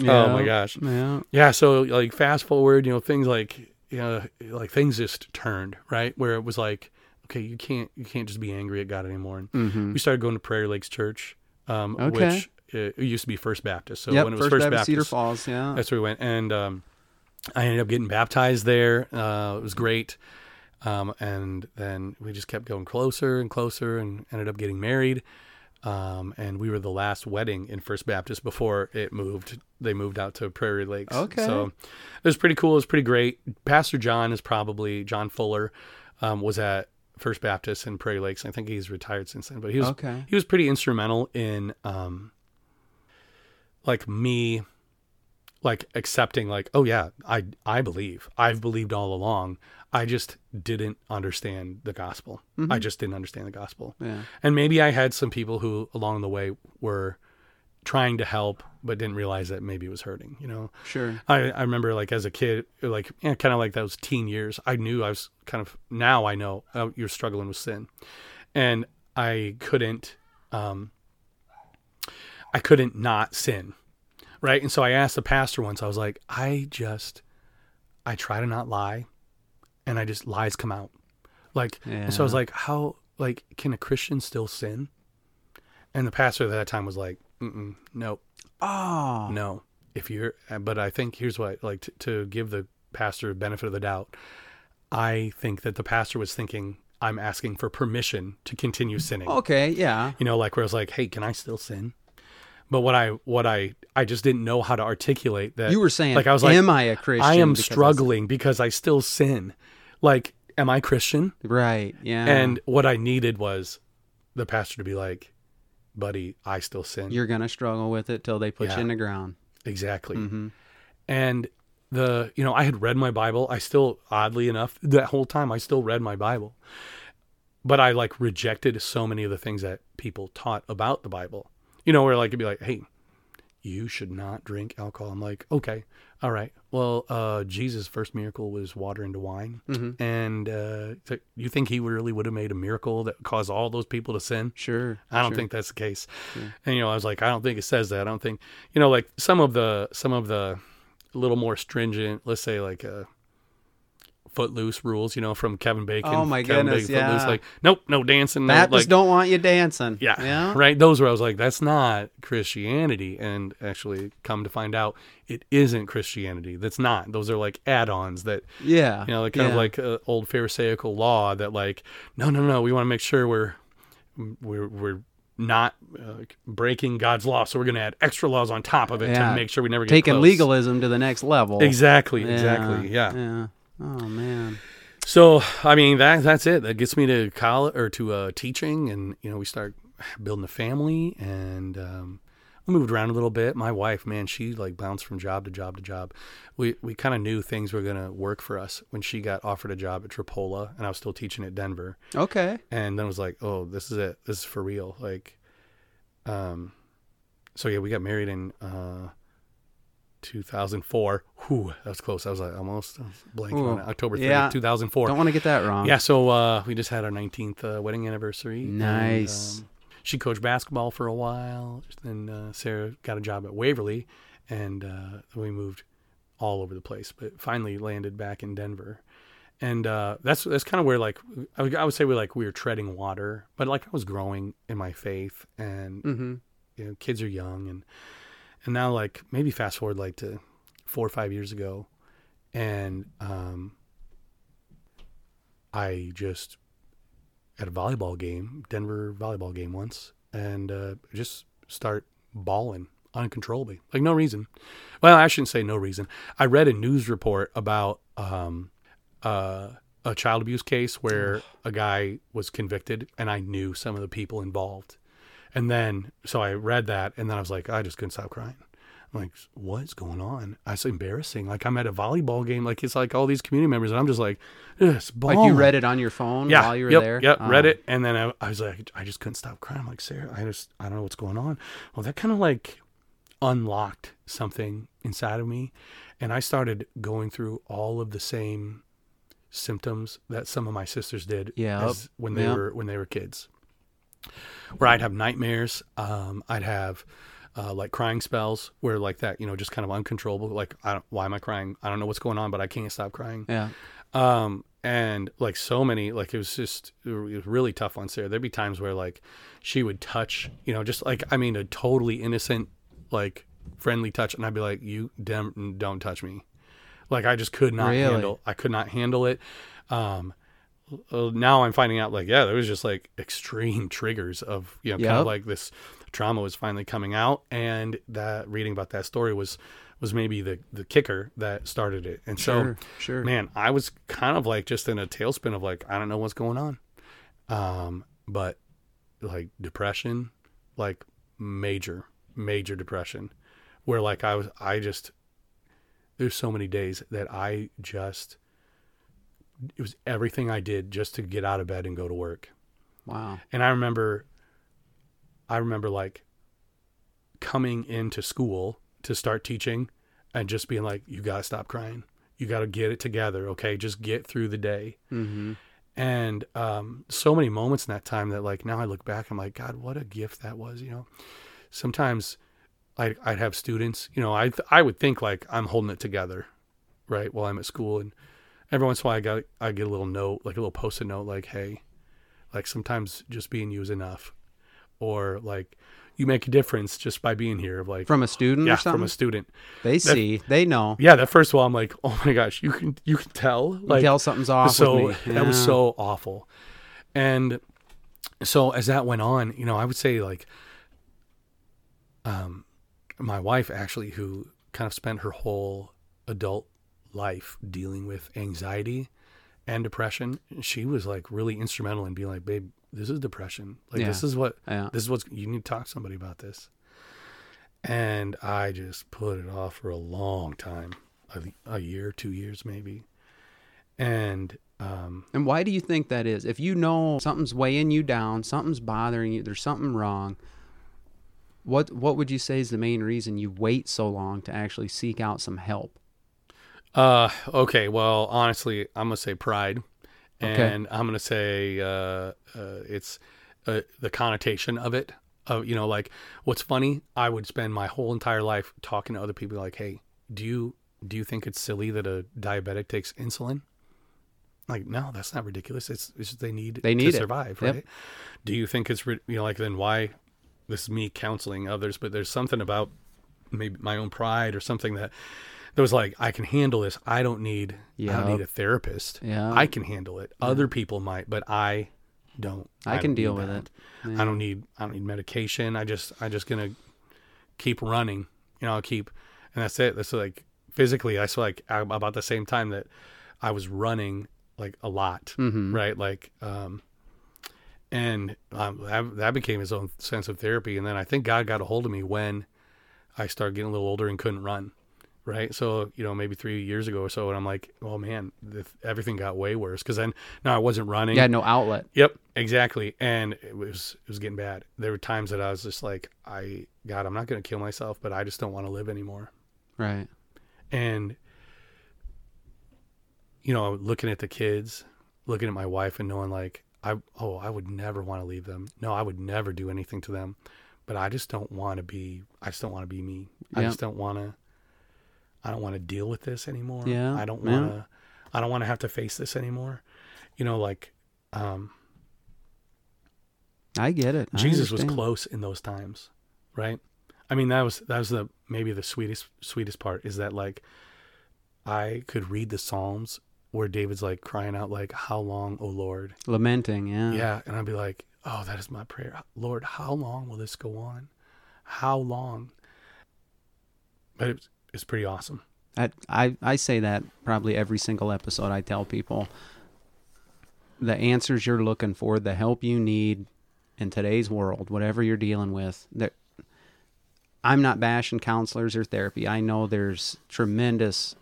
S2: Oh my gosh.
S4: Yeah.
S2: Yeah, so like fast forward, you know, things like you know, like things just turned, right? Where it was like, okay, you can't you can't just be angry at God anymore. And
S4: Mm-hmm.
S2: we started going to Prairie Lakes Church, um,
S4: Okay.
S2: which uh, it used to be First Baptist. So
S4: yep.
S2: when it was
S4: First,
S2: First,
S4: Baptist, Cedar Falls. Yeah.
S2: that's where we went, and um, I ended up getting baptized there. Uh, it was great, um, and then we just kept going closer and closer, and ended up getting married. Um, and we were the last wedding in First Baptist before it moved. They moved out to Prairie Lakes.
S4: Okay.
S2: So it was pretty cool. It was pretty great. Pastor John is probably John Fuller, um, was at First Baptist in Prairie Lakes. I think he's retired since then, but he was
S4: Okay.
S2: he was pretty instrumental in um like me like accepting like oh yeah i i believe i've believed all along i just didn't understand the gospel i just didn't understand the gospel
S4: Yeah.
S2: and maybe i had some people who along the way were trying to help but didn't realize that maybe it was hurting you know
S4: Sure.
S2: I, I remember like as a kid, like yeah, kind of like those teen years. I knew I was kind of now I know uh, you're struggling with sin, and I couldn't, um, I couldn't not sin, right? And so I asked the pastor once. I was like, I just, I try to not lie, and I just lies come out, like. and so I was like, how like can a Christian still sin? And the pastor at that time was like, Mm-mm, nope.
S4: Oh.
S2: No, if you're, uh, but I think here's what, like, to, to give the pastor benefit of the doubt, I think that the pastor was thinking, I'm asking for permission to continue sinning.
S4: Okay. Yeah.
S2: You know, like where I was like, hey, can I still sin? But what I, what I, I just didn't know how to articulate that.
S4: You were saying,
S2: like, I was like,
S4: "Am I a Christian?"
S2: I am
S4: because
S2: struggling because I still sin. Like, am I Christian?
S4: Right. Yeah.
S2: And what I needed was the pastor to be like, buddy, I still sin.
S4: you're gonna struggle with it till they put
S2: Yeah.
S4: you in the ground.
S2: Exactly.
S4: Mm-hmm.
S2: And the, you know, I had read my Bible. I still, oddly enough, that whole time I still read my Bible. But I like rejected so many of the things that people taught about the Bible. You know, where like it'd be like, hey, you should not drink alcohol. I'm like, okay, all right. Well, uh, Jesus' first miracle was water into wine.
S4: Mhm.
S2: And uh, th- you think he really would have made a miracle that caused all those people to sin?
S4: Sure.
S2: I don't
S4: sure.
S2: think that's the case. And you know, I was like, I don't think it says that. I don't think, you know, like some of the some of the little more stringent, let's say like uh footloose rules, you know, from Kevin Bacon.
S4: Oh, my
S2: Kevin
S4: goodness,
S2: Bacon, Footloose,
S4: yeah.
S2: like, nope, no dancing, no
S4: Baptists
S2: like
S4: don't want you dancing.
S2: yeah,
S4: Yeah.
S2: right. Those were I was like, that's not Christianity, and actually, come to find out, it isn't Christianity. That's not. Those are like add-ons that
S4: Yeah.
S2: you know, like kind of like uh, old Pharisaical law that like, no, no, no, we want to make sure we're we're we're not uh, breaking God's law, so we're going to add extra laws on top of it
S4: Yeah.
S2: to make sure we never get
S4: Taking
S2: close.
S4: legalism to the next level.
S2: Exactly,
S4: Yeah,
S2: exactly. Yeah.
S4: Yeah. Oh man.
S2: So I mean that that's it. That gets me to college or to uh, teaching, and you know we start building a family, and um, we moved around a little bit. My wife, man, she like bounced from job to job to job. We we kind of knew things were gonna work for us when she got offered a job at Tripoli, and I was still teaching at Denver,
S4: Okay.
S2: and then was like, oh, this is it. This is for real. Like, um, so yeah, we got married in uh. 2004. Whew, that was close. I was like almost was on it. October 30th,
S4: yeah.
S2: 2004.
S4: Don't want to get that wrong.
S2: Yeah, so uh, we just had our 19th uh, wedding anniversary. and,
S4: Nice.
S2: um, she coached basketball for a while. Then uh, Sarah got a job at Waverly, and uh, we moved all over the place, but finally landed back in Denver. And uh, that's that's kind of where like I would, I would say we like we were treading water, but like I was growing in my faith, and
S4: Mm-hmm.
S2: you know kids are young, and and now like maybe fast forward like to four or five years ago, and um, I just at a volleyball game, Denver volleyball game once, and uh, just start bawling uncontrollably, like no reason. Well, I shouldn't say no reason. I read a news report about um, uh, a child abuse case where a guy was convicted, and I knew some of the people involved. And then, so I read that, and then I was like, I just couldn't stop crying. I'm like, what's going on? It's embarrassing. Like I'm at a volleyball game. Like it's like all these community members, and I'm just like, this
S4: Like you read it on your phone
S2: yeah,
S4: while you were
S2: yep,
S4: there.
S2: Yep, read
S4: Oh.
S2: it, and then I, I was like, I just couldn't stop crying. I'm like, Sarah, I just, I don't know what's going on. Well, that kind of like unlocked something inside of me, and I started going through all of the same symptoms that some of my sisters did
S4: Yep,
S2: as when they
S4: yep.
S2: were when they were kids. Where I'd have nightmares, um, I'd have uh, like crying spells where like that, you know, just kind of uncontrollable. Like, I don't, why am I crying? I don't know what's going on, but I can't stop crying
S4: Yeah.
S2: um and like so many like it was just it was really tough on sarah there'd be times where like she would touch you know just like i mean a totally innocent like friendly touch and i'd be like you dem- don't touch me like i just could not
S4: Really?
S2: handle i could not handle it um uh, now i'm finding out like yeah there was just like extreme triggers of you know kind of like this trauma was finally coming out and that reading about that story was was maybe the the kicker that started it and so
S4: Sure. Sure.
S2: man i was kind of like just in a tailspin of like i don't know what's going on um but like depression like major major depression where like i was i just there's so many days that i just it was everything i did just to get out of bed and go to work
S4: Wow.
S2: and i remember i remember like coming into school to start teaching and just being like you got to stop crying you got to get it together okay just get through the day
S4: Mm-hmm.
S2: and um, so many moments in that time that like now I look back, I'm like, God, what a gift that was. You know, sometimes I'd, I'd have students, you know, I I would think like I'm holding it together, right, while I'm at school, and every once in a while I got I get a little note, like a little post-it note, like, hey, like sometimes just being you is enough, or like you make a difference just by being here. Like
S4: From a student
S2: yeah,
S4: or something?
S2: from a student.
S4: they see. They know.
S2: Yeah, that first of all, I'm like, oh my gosh, you can you can tell,
S4: You tell something's off
S2: so
S4: with me.
S2: that was so awful and so as that went on you know i would say like um my wife actually who kind of spent her whole adult life dealing with anxiety and depression she was like really instrumental in being like babe this is depression like
S4: Yeah.
S2: this is what
S4: Yeah.
S2: this is what's you need to talk to somebody about this and i just put it off for a long time a, a year two years maybe and um
S4: And why do you think that is? If you know something's weighing you down, something's bothering you, there's something wrong. What what would you say is the main reason you wait so long to actually seek out some help?
S2: Uh, okay. Well, honestly, I'm gonna say pride,
S4: Okay.
S2: and I'm gonna say uh, uh, it's uh, the connotation of it. Of you know, like what's funny? I would spend my whole entire life talking to other people, like, "Hey, do you do you think it's silly that a diabetic takes insulin?" Like, no, that's not ridiculous. It's, it's just they need
S4: They need
S2: to
S4: it.
S2: survive,
S4: Yep.
S2: right? Do you think it's you know like then why? This is me counseling others, but there's something about maybe my own pride or something that that was like I can handle this. I don't need I don't need a therapist.
S4: Yeah.
S2: I can handle it. Other people might, but I don't.
S4: I can
S2: don't
S4: deal with
S2: that.
S4: it.
S2: I don't need I don't need medication. I just I just gonna keep running. You know, I'll keep and that's it. That's like physically I saw like about the same time that I was running like a lot.
S4: Mhm.
S2: Right? Like um and um, that, that became his own sense of therapy and then I think God got a hold of me when I started getting a little older and couldn't run. Right. So, you know, maybe three years ago or so. And I'm like, oh man, everything got way worse. Cause then, no, I wasn't running.
S4: Had no outlet.
S2: Yep, exactly. And it was it was getting bad. There were times that I was just like, I God, I'm not going to kill myself, but I just don't want to live anymore.
S4: Right.
S2: And you know, looking at the kids, looking at my wife, and knowing like, I oh, I would never want to leave them. No, I would never do anything to them. But I just don't want to be. I just don't want to be me. I just don't want to. I don't want to deal with this anymore.
S4: Yeah,
S2: I don't want to. I don't want to have to face this anymore. You know, like, um,
S4: I get it. I
S2: Jesus was close in those times, right? I mean, that was that was the maybe the sweetest sweetest part is that like I could read the Psalms where David's like crying out like, "How long, O Lord?"
S4: Lamenting, yeah.
S2: Yeah, and I'd be like, "Oh, that is my prayer, Lord. How long will this go on? How long?" But it's it's pretty awesome.
S4: I, I I say that probably every single episode. I tell people the answers you're looking for, the help you need in today's world, whatever you're dealing with. That I'm not bashing counselors or therapy. I know there's tremendous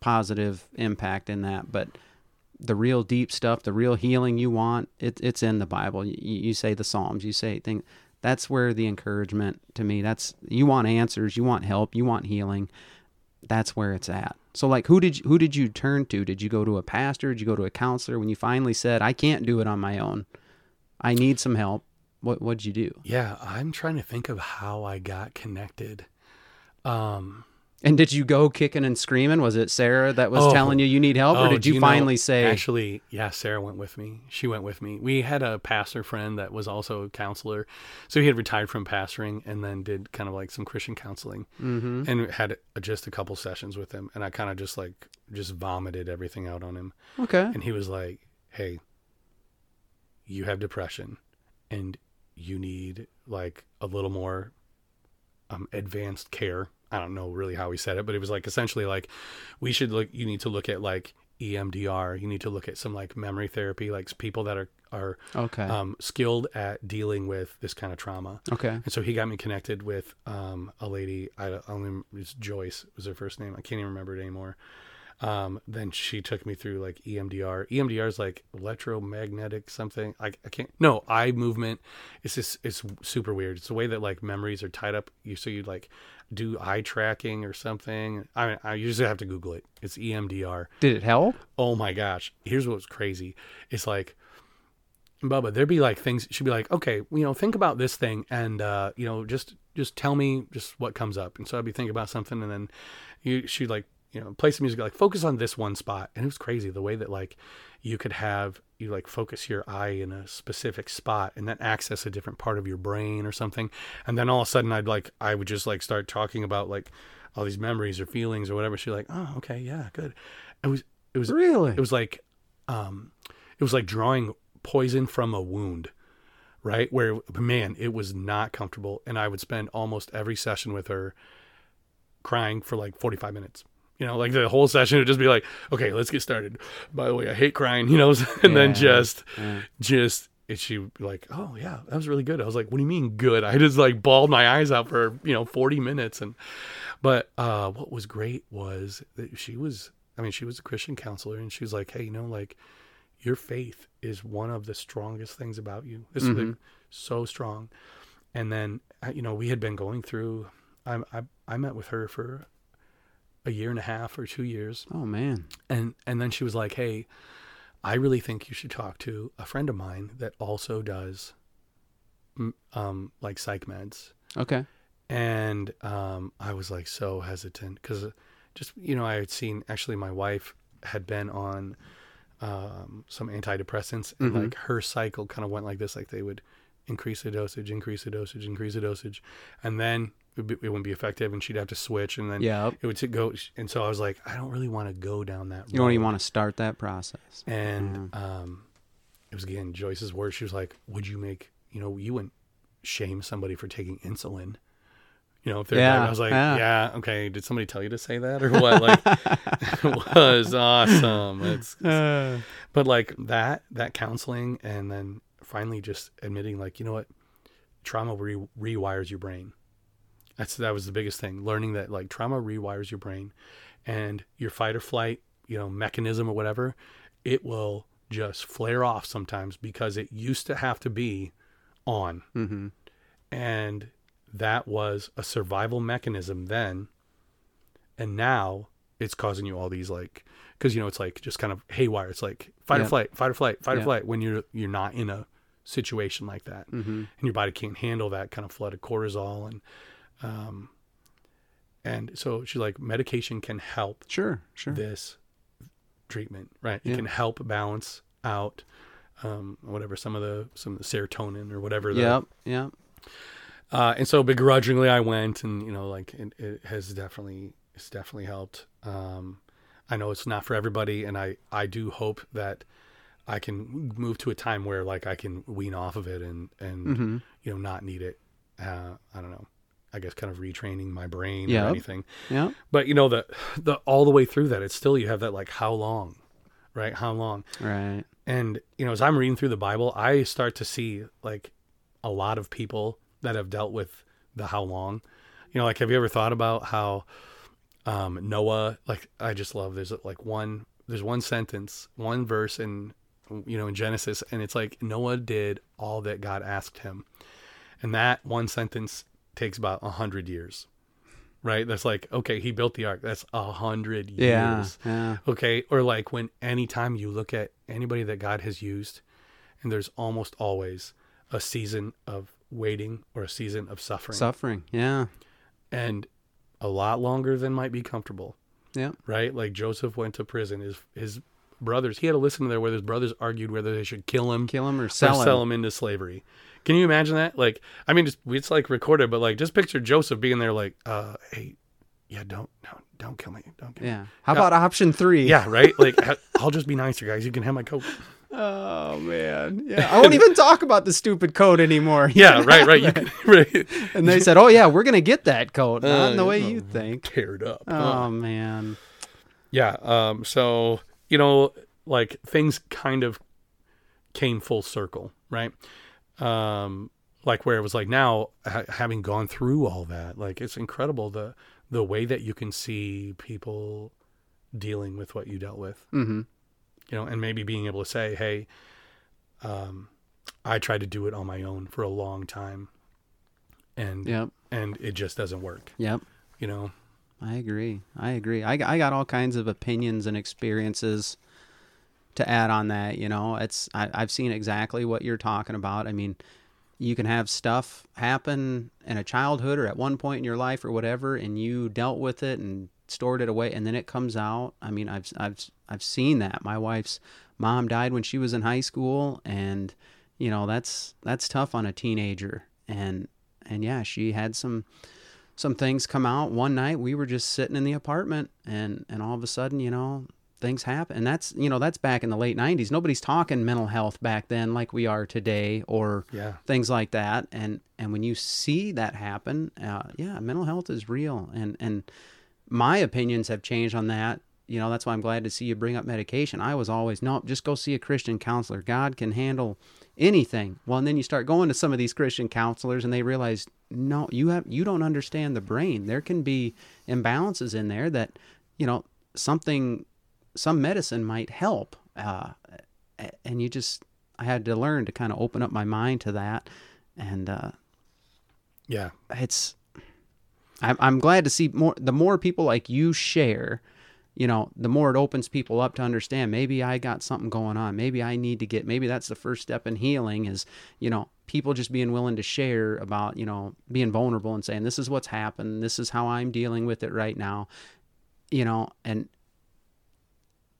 S4: positive impact in that, but the real deep stuff, the real healing you want, it, it's in the Bible. You, you say the Psalms, you say things. That's where the encouragement to me. That's you want answers, you want help, you want healing that's where it's at. So like who did you, who did you turn to? Did you go to a pastor? Did you go to a counselor when you finally said I can't do it on my own? I need some help. What what'd you do?
S2: Yeah, I'm trying to think of how I got connected. Um,
S4: And did you go kicking and screaming? Was it Sarah that was
S2: Oh.
S4: telling you you need help or
S2: Oh,
S4: did
S2: do
S4: you,
S2: know-
S4: finally say
S2: Actually, yeah, Sarah went with me. She went with me. We had a pastor friend that was also a counselor. So he had retired from pastoring and then did kind of like some Christian counseling
S4: Mhm.
S2: and had just a couple sessions with him. And I kind of just like, just vomited everything out on him.
S4: Okay.
S2: And he was like, hey, you have depression and you need like a little more um, advanced care. I don't know really how he said it, but it was like essentially like we should look. You need to look at like EMDR. You need to look at some like memory therapy, like people that are are
S4: Okay.
S2: um, skilled at dealing with this kind of trauma.
S4: okay.
S2: And so he got me connected with um, a lady. I don't I don't remember, it's Joyce was her first name. I can't even remember it anymore. Um, then she took me through like EMDR. EMDR is like electromagnetic something. I, I can't. No, eye movement. It's just it's super weird. It's the way that like memories are tied up. You so you like do eye tracking or something. I mean, I usually have to Google it. It's EMDR.
S4: Did it help?
S2: Oh my gosh. Here's what's crazy. It's like, Bubba, there'd be like things she'd be like, okay, you know, think about this thing and uh, you know, just just tell me just what comes up. And so I'd be thinking about something and then you she'd like, you know, play some music like focus on this one spot. And it was crazy the way that like you could have you like focus your eye in a specific spot and then access a different part of your brain or something. And then all of a sudden I'd like I would just like start talking about like all these memories or feelings or whatever. She's like, Oh, okay, yeah, good. It was it was
S4: Really?
S2: it was like um it was like drawing poison from a wound right where man it was not comfortable and i would spend almost every session with her crying for like 45 minutes you know like the whole session would just be like okay let's get started. By the way i hate crying you know and then just
S4: Yeah.
S2: just and she like oh yeah that was really good. I was like what do you mean good? I just like bawled my eyes out for you know 40 minutes and but uh what was great was that she was i mean she was a christian counselor and she was like hey you know like your faith is one of the strongest things about you. This is like
S4: Mhm.
S2: so strong. And then uh, you know we had been going through I, I i met with her for a year and a half or two years
S4: Oh man.
S2: and and then she was like hey i really think you should talk to a friend of mine that also does um like psych meds
S4: Okay.
S2: and um i was like so hesitant because just you know i had seen actually my wife had been on um some antidepressants and
S4: Mhm.
S2: like her cycle kind of went like this like they would increase the dosage increase the dosage increase the dosage and then it, would be, it wouldn't be effective and she'd have to switch and then
S4: Yeah.
S2: it would go and so i was like i don't really want to go down that
S4: You don't even want to start that process.
S2: and um it was again Joyce's words. She was like, "Would you make you know you wouldn't shame somebody for taking insulin?" You know, if they're
S4: Yeah,
S2: I was like,
S4: yeah.
S2: yeah. okay. Did somebody tell you to say that or what? Like, it was awesome. It's, but like that, that counseling, and then finally just admitting, like, you know what, trauma re- rewires your brain. That's that was the biggest thing. Learning that like trauma rewires your brain, and your fight or flight, you know, mechanism or whatever, it will just flare off sometimes because it used to have to be on,
S4: Mm-hmm.
S2: and that was a survival mechanism then, and now it's causing you all these like because you know it's like just kind of haywire. It's like fight
S4: Yeah.
S2: or flight, fight or flight, fight
S4: Yeah.
S2: or flight when you're you're not in a situation like that
S4: Mm-hmm.
S2: and your body can't handle that kind of flood of cortisol and um and so she's like medication can help
S4: Sure, sure.
S2: this treatment right it
S4: Yeah.
S2: can help balance out um whatever some of the some of the serotonin or whatever the,
S4: Yep, yep.
S2: uh and so begrudgingly i went and you know like it, it has definitely it's definitely helped um i know it's not for everybody and i i do hope that i can move to a time where like i can wean off of it and and
S4: Mm-hmm.
S2: you know not need it uh i don't know i guess kind of retraining my brain
S4: Yep.
S2: or anything
S4: Yeah.
S2: but you know the the all the way through that it's still you have that like how long right how long
S4: Right.
S2: and you know as i'm reading through the bible i start to see like a lot of people that have dealt with the how long you know like have you ever thought about how um noah like i just love there's like one there's one sentence one verse in you know in genesis and it's like noah did all that god asked him and that one sentence takes about a hundred years right that's like okay he built the ark that's a hundred
S4: Yeah.
S2: years
S4: Yeah.
S2: Okay. Or like when anytime you look at anybody that God has used, and there's almost always a season of waiting or a season of suffering.
S4: Suffering. Yeah.
S2: and a lot longer than might be comfortable.
S4: Yeah.
S2: Right? Like Joseph went to prison. His his brothers, he had to listen to there where his brothers argued whether they should kill him
S4: Kill him or
S2: or
S4: sell him.
S2: sell him into slavery. Can you imagine that? Like, I mean, just, it's like recorded, but like, just picture Joseph being there, like, uh, hey, yeah, don't, no, don't kill me, don't kill me.
S4: Yeah. How about option three?
S2: Yeah, right. Like, I'll just be nicer, guys. You can have my coat.
S4: Oh man. Yeah. I won't even talk about the stupid coat anymore. You
S2: Yeah, right, right. Can right.
S4: And they said, "Oh yeah, we're gonna get that coat, not in the
S2: Uh,
S4: way
S2: oh,
S4: you think."
S2: teared up.
S4: Oh man.
S2: Yeah. Um. So you know, like things kind of came full circle, right? Um. Like where it was like now, ha- having gone through all that, like it's incredible the the way that you can see people dealing with what you dealt with,
S4: Mm-hmm.
S2: you know, and maybe being able to say, "Hey, um, I tried to do it on my own for a long time, and
S4: Yep.
S2: and it just doesn't work,"
S4: Yep.
S2: you know.
S4: I agree. I agree. I, I got all kinds of opinions and experiences to add on that. You know, it's I, I've seen exactly what you're talking about. I mean, you can have stuff happen in a childhood or at one point in your life or whatever, and you dealt with it and stored it away, and then it comes out. I mean, I've I've I've seen that. My wife's mom died when she was in high school, and you know that's that's tough on a teenager. And and yeah, she had some some things come out one night we were just sitting in the apartment and and all of a sudden you know things happen. And that's you know that's back in the late 90s nobody's talking mental health back then like we are today or
S2: Yeah.
S4: things like that. And and when you see that happen uh, yeah mental health is real. And and my opinions have changed on that. You know that's why i'm glad to see you bring up medication. I was always no just go see a christian counselor. God can handle anything. Well and then you start going to some of these christian counselors and they realize no you have you don't understand the brain. There can be imbalances in there that you know something some medicine might help uh, and you just i had to learn to kind of open up my mind to that and uh,
S2: Yeah.
S4: it's I'm, I'm glad to see more the more people like you share you know the more it opens people up to understand maybe i got something going on maybe i need to get maybe that's the first step in healing is you know people just being willing to share about you know being vulnerable and saying this is what's happened this is how i'm dealing with it right now you know and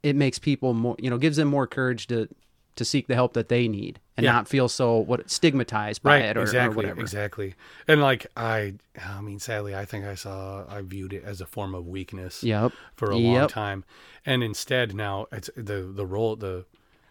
S4: it makes people more you know gives them more courage to to seek the help that they need and
S2: Yeah.
S4: not feel so what stigmatized by
S2: right
S4: it or, or
S2: exactly
S4: whatever
S2: exactly and like i i mean sadly i think i saw i viewed it as a form of weakness
S4: yep
S2: for a long time and instead now it's the the role the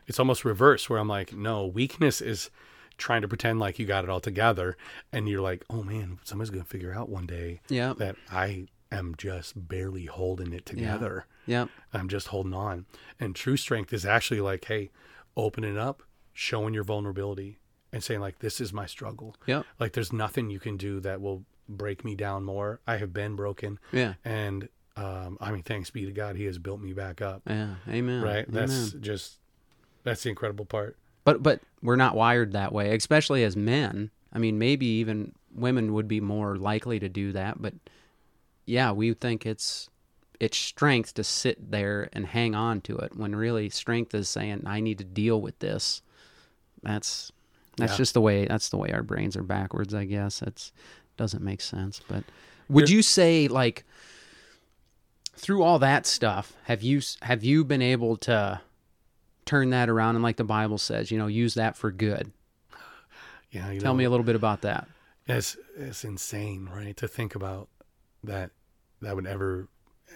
S2: it's almost reverse where I'm like, no, weakness is trying to pretend like you got it all together, and you're like, oh man, somebody's gonna figure out one day
S4: Yeah.
S2: that I am just barely holding it together.
S4: Yep.
S2: I'm just holding on. And true strength is actually like, hey, opening up, showing your vulnerability, and saying like, this is my struggle.
S4: Yep.
S2: Like, there's nothing you can do that will break me down more. I have been broken,
S4: Yeah.
S2: and um, I mean, thanks be to God, He has built me back up.
S4: Yeah. Amen.
S2: Right? That's just that's the incredible part.
S4: But but we're not wired that way, especially as men. I mean, maybe even women would be more likely to do that, but yeah, we think it's it's strength to sit there and hang on to it when really strength is saying I need to deal with this. That's that's
S2: Yeah.
S4: just the way that's the way our brains are backwards, I guess. It's doesn't make sense, but would
S2: You're-
S4: you say like through all that stuff, have you have you been able to turn that around and like the Bible says, you know, use that for good?
S2: Yeah, you
S4: Tell
S2: know,
S4: me a little bit about that.
S2: It's it's insane, right? To think about that that would ever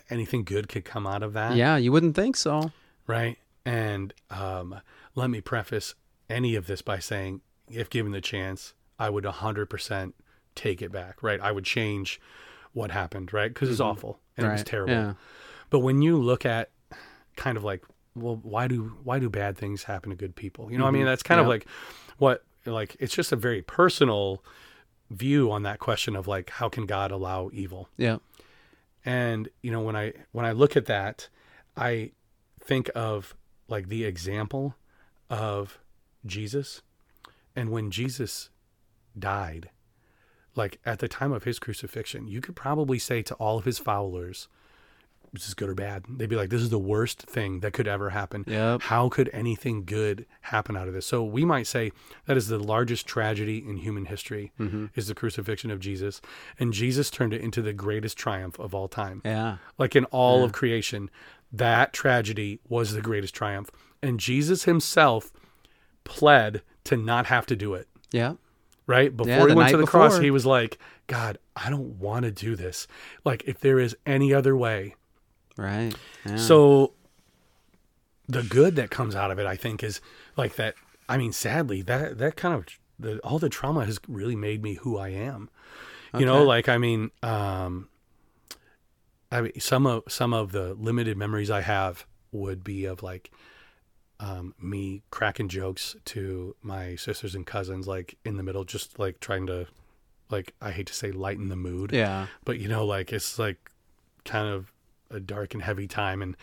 S2: anything good could come out of that.
S4: Yeah, you wouldn't think so.
S2: right? And um, let me preface any of this by saying, if given the chance, I would 100% take it back, right? I would change what happened, right? Because it's awful and it was terrible.
S4: yeah.
S2: But when you look at kind of like, well, why do why do bad things happen to good people? You know, what I mean, that's kind of like what like it's just a very personal view on that question of like, how can God allow evil?
S4: Yeah.
S2: And you know when i when i look at that i think of like the example of jesus and when jesus died like at the time of his crucifixion you could probably say to all of his followers this is good or bad they'd be like this is the worst thing that could ever happen.
S4: Yep.
S2: how could anything good happen out of this? So we might say that is the largest tragedy in human history is the crucifixion of jesus. And jesus turned it into the greatest triumph of all time.
S4: Yeah.
S2: like in all of creation that tragedy was the greatest triumph. And jesus himself pled to not have to do it.
S4: Yeah.
S2: right? Before
S4: Yeah,
S2: he went to the cross he was like god i don't want to do this. Like if there is any other way
S4: Right. Yeah.
S2: so the good that comes out of it, I think, is like that. I mean, sadly, that that kind of the all the trauma has really made me who I am. You know, like I mean, um, I mean, some of some of the limited memories I have would be of like um, me cracking jokes to my sisters and cousins, like in the middle, just like trying to, like I hate to say, lighten the mood
S4: yeah.
S2: but you know like it's like kind of a dark and heavy time and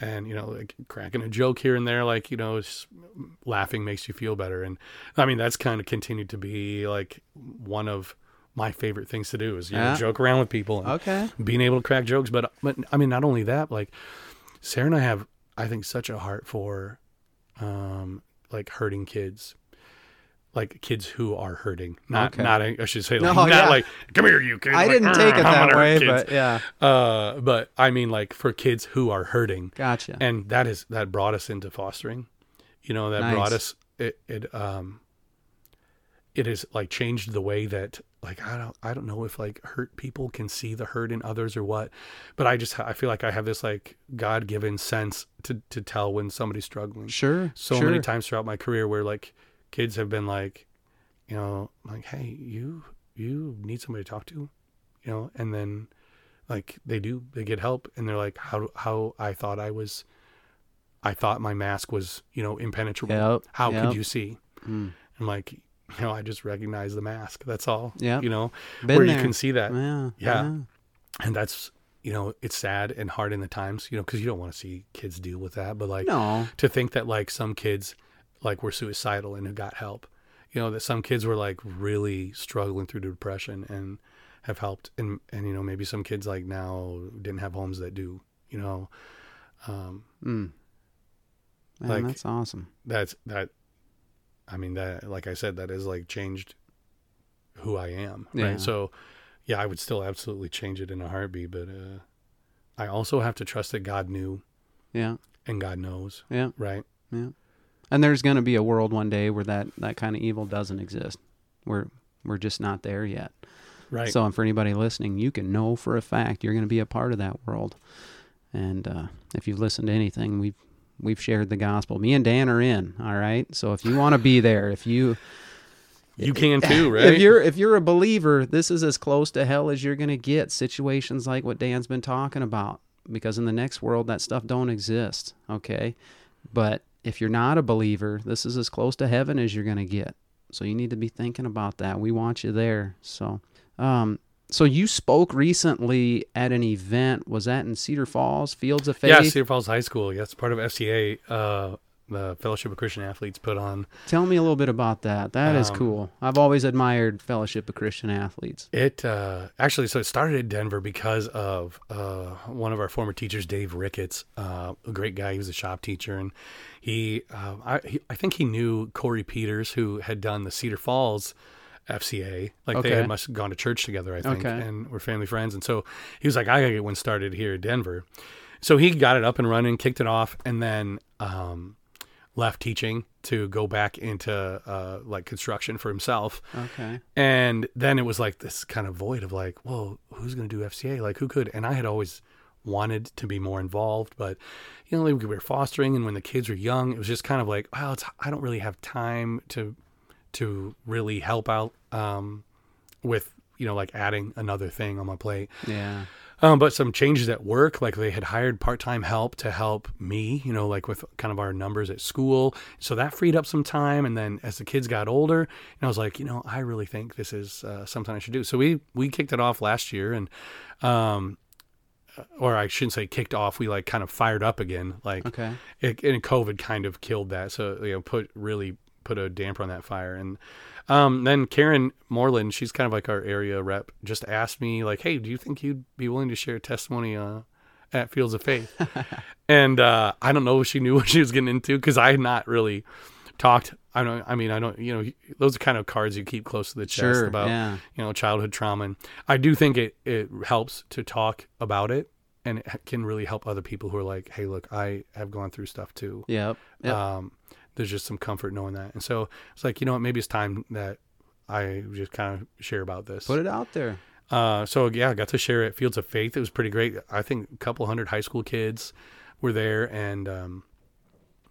S2: and you know like cracking a joke here and there like you know laughing makes you feel better and i mean that's kind of continued to be like one of my favorite things to do is you
S4: Yeah.
S2: know joke around with people and
S4: Okay.
S2: being able to crack jokes but but i mean not only that like sarah and i have i think such a heart for um like hurting kids like kids who are hurting not
S4: Okay.
S2: not i should say
S4: No,
S2: like, not
S4: yeah.
S2: like come here you kid
S4: I
S2: Like,
S4: didn't take it
S2: "Ah,
S4: that way, but yeah.
S2: uh but i mean like for kids who are hurting
S4: Gotcha.
S2: and that is that brought us into fostering you know that
S4: Nice.
S2: brought us it, it um it has like changed the way that like i don't i don't know if like hurt people can see the hurt in others or what but i just i feel like i have this like god-given sense to to tell when somebody's struggling
S4: sure.
S2: so
S4: sure.
S2: many times throughout my career where like kids have been like you know like hey you you need somebody to talk to you know and then like they do they get help and they're like how how i thought i was i thought my mask was you know impenetrable
S4: Yep,
S2: how
S4: yep.
S2: could you see
S4: Mm.
S2: i'm like you know i just recognize the mask that's all
S4: Yeah,
S2: you know
S4: Been
S2: where
S4: there.
S2: you can see that
S4: Yeah.
S2: Yeah. and that's you know it's sad and hard in the times you know because you don't want to see kids deal with that but like
S4: No.
S2: to think that like some kids like were suicidal and who got help you know that some kids were like really struggling through depression and have helped and and you know maybe some kids like now didn't have homes that do you know um
S4: Mm. Man,
S2: Like-
S4: that's awesome.
S2: that's that i mean that like i said that has like changed who i am
S4: Yeah.
S2: right so yeah i would still absolutely change it in a heartbeat but uh i also have to trust that god knew
S4: Yeah.
S2: and god knows
S4: Yeah.
S2: right
S4: Yeah. And there's going to be a world one day where that that kind of evil doesn't exist. We're we're just not there yet.
S2: right
S4: So, and for anybody listening, you can know for a fact you're going to be a part of that world. And uh, if you've listened to anything we've we've shared the gospel. Me and Dan are in. All right. So if you want to be there, if you
S2: You can too, right?
S4: if you're if you're a believer, this is as close to hell as you're gonna get. Situations like what Dan's been talking about, because in the next world that stuff don't exist. Okay, but if you're not a believer, this is as close to heaven as you're gonna get. So you need to be thinking about that. We want you there. So, um, so you spoke recently at an event. Was that in Cedar Falls, Fields of Faith?
S2: yeah, Cedar Falls High School. Yeah, it's part of FCA, uh, the Fellowship of Christian Athletes, put on.
S4: Tell me a little bit about that. That is
S2: Um,
S4: cool. I've always admired Fellowship of Christian Athletes.
S2: It uh, actually so it started in Denver because of uh, one of our former teachers, Dave Ricketts, uh, a great guy. He was a shop teacher, and he, uh, I, he, I think he knew Corey Peters, who had done the Cedar Falls FCA. Like they had must have gone to church together, I think,
S4: Okay.
S2: and were family friends. And so he was like, I gotta get one started here in Denver. So he got it up and running, kicked it off, and then um, left teaching to go back into uh, like construction for himself.
S4: Okay.
S2: And then it was like this kind of void of like, well, who's going to do FCA? Like, who could? And I had always wanted to be more involved, but you know, we were fostering, and when the kids were young, it was just kind of like, well, it's, I don't really have time to to really help out um, with you know like adding another thing on my plate.
S4: Yeah.
S2: Um, but some changes at work, like they had hired part-time help to help me, you know, like with kind of our numbers at school. So that freed up some time. And then as the kids got older, and I was like, you know, I really think this is uh, something I should do. So we we kicked it off last year, and um, or I shouldn't say kicked off. We like kind of fired up again. Like
S4: Okay.
S2: it, and COVID kind of killed that. So you know, put really put a damper on that fire. And um, then Karen Moreland, she's kind of like our area rep, just asked me like, "Hey, do you think you'd be willing to share testimony uh, at Fields of Faith?" and uh, I don't know if she knew what she was getting into because I had not really talked. I don't. I mean, I don't. You know, those are kind of cards you keep close to the chest
S4: Sure.
S2: about
S4: yeah.
S2: you know childhood trauma and i do think it it helps to talk about it and it can really help other people who are like hey look i have gone through stuff too
S4: Yep. Yep.
S2: um there's just some comfort knowing that and so it's like you know what maybe it's time that i just kind of share about this
S4: Put it out there.
S2: uh, so yeah, I got to share at Fields of Faith. It was pretty great. I think a couple hundred high school kids were there, and um,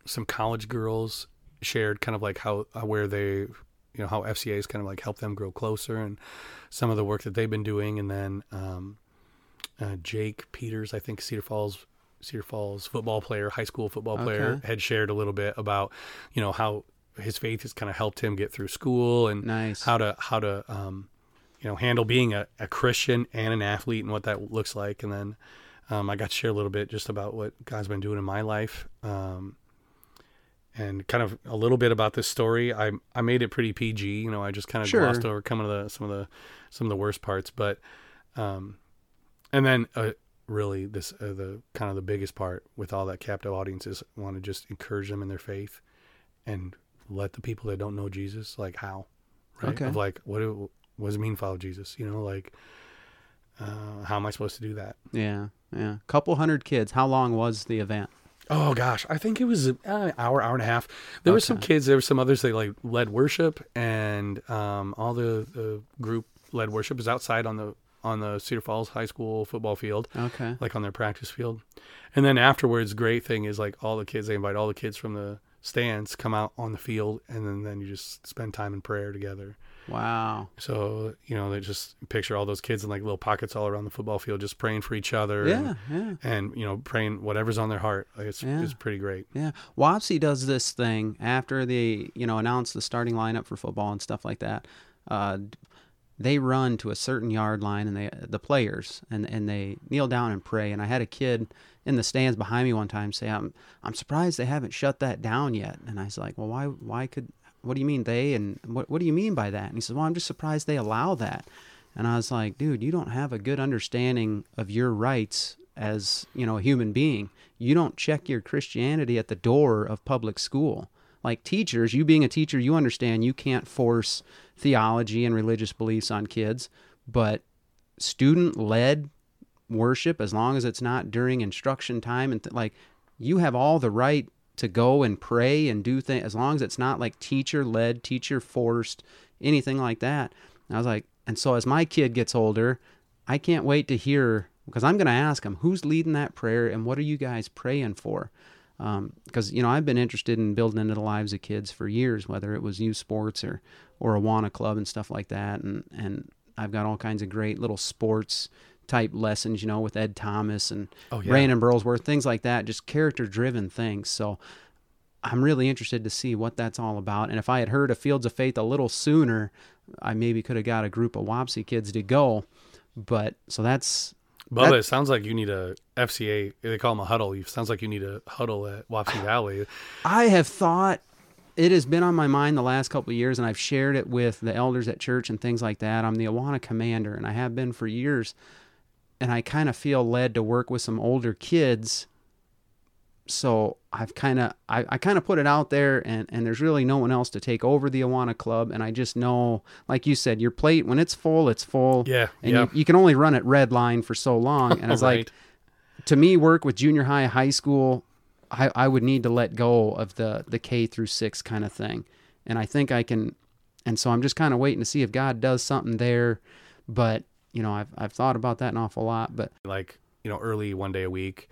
S2: some college girls shared kind of like how uh, where they, you know, how FCA FCA's kind of like helped them grow closer, and some of the work that they've been doing. And then um, uh, Jake Peters, I think Cedar Falls. Cedar Falls football player, high school football player,
S4: Okay.
S2: had shared a little bit about, you know, how his faith has kind of helped him get through school and
S4: Nice.
S2: how to how to um, you know handle being a, a Christian and an athlete and what that looks like. And then um, I got to share a little bit just about what God's been doing in my life, um, and kind of a little bit about this story. I I made it pretty PG. You know, I just kind of
S4: Sure.
S2: glossed over some of the some of the some of the worst parts, but um, and then uh, really this uh, the kind of the biggest part with all that captive audience is want to just encourage them in their faith and let the people that don't know Jesus like how right
S4: Okay.
S2: of like what do, what does it mean follow Jesus you know like uh, how am I supposed to do that
S4: Yeah. Yeah. Couple hundred kids. How long was the event?
S2: oh gosh I think it was uh, an hour hour and a half there were some kids there were some others that like led worship and um, all the, the group led worship is outside on the on the Cedar Falls High School football field
S4: Okay.
S2: like on their practice field. And then afterwards, great thing is like all the kids, they invite all the kids from the stands come out on the field and then, then you just spend time in prayer together.
S4: Wow.
S2: So, you know, they just picture all those kids in like little pockets all around the football field, just praying for each other.
S4: Yeah. Yeah.
S2: And, and you know, praying whatever's on their heart. Like it's,
S4: Yeah.
S2: it's pretty great.
S4: Yeah, Wapsie does this thing after they, you know, announce the starting lineup for football and stuff like that. Uh, they run to a certain yard line and they, the players, and and they kneel down and pray. And I had a kid in the stands behind me one time say, "I'm I'm surprised they haven't shut that down yet." And I was like, "Well, why why could? What do you mean they? And what what do you mean by that?" And he said, "Well, I'm just surprised they allow that." And I was like, "Dude, you don't have a good understanding of your rights as you know a human being. You don't check your Christianity at the door of public school. Like teachers, you being a teacher, you understand you can't force theology and religious beliefs on kids, but student led worship, as long as it's not during instruction time and th- like you have all the right to go and pray and do things as long as it's not like teacher led, teacher forced, anything like that. And I was like, and so as my kid gets older, I can't wait to hear because I'm going to ask him who's leading that prayer and what are you guys praying for. Um, because you know I've been interested in building into the lives of kids for years, whether it was youth sports or or Awana Club and stuff like that, and and I've got all kinds of great little sports type lessons, you know, with Ed Thomas and
S2: Oh, yeah.
S4: Brandon Burlsworth, things like that, just character driven things. So I'm really interested to see what that's all about. And if I had heard of Fields of Faith a little sooner, I maybe could have got a group of Wapsie kids to go. But so that's
S2: Bubba,
S4: That-
S2: it sounds like you need a FCA. They call them a huddle. It sounds like you need a huddle at Wapsie Valley.
S4: I have thought it has been on my mind the last couple of years, and I've shared it with the elders at church and things like that. I'm the Awana commander, and I have been for years. And I kind of feel led to work with some older kids. So I've kind of I, I kind of put it out there, and and there's really no one else to take over the Awana Club. And I just know, like you said, your plate when it's full, it's full.
S2: Yeah,
S4: and
S2: yeah.
S4: you, you can only run it red line for so long. And it's like to me work with junior high high school I, I would need to let go of the the k through six kind of thing and i think i can and so i'm just kind of waiting to see if god does something there but you know i've, I've thought about that an awful lot but
S2: like you know early one day a week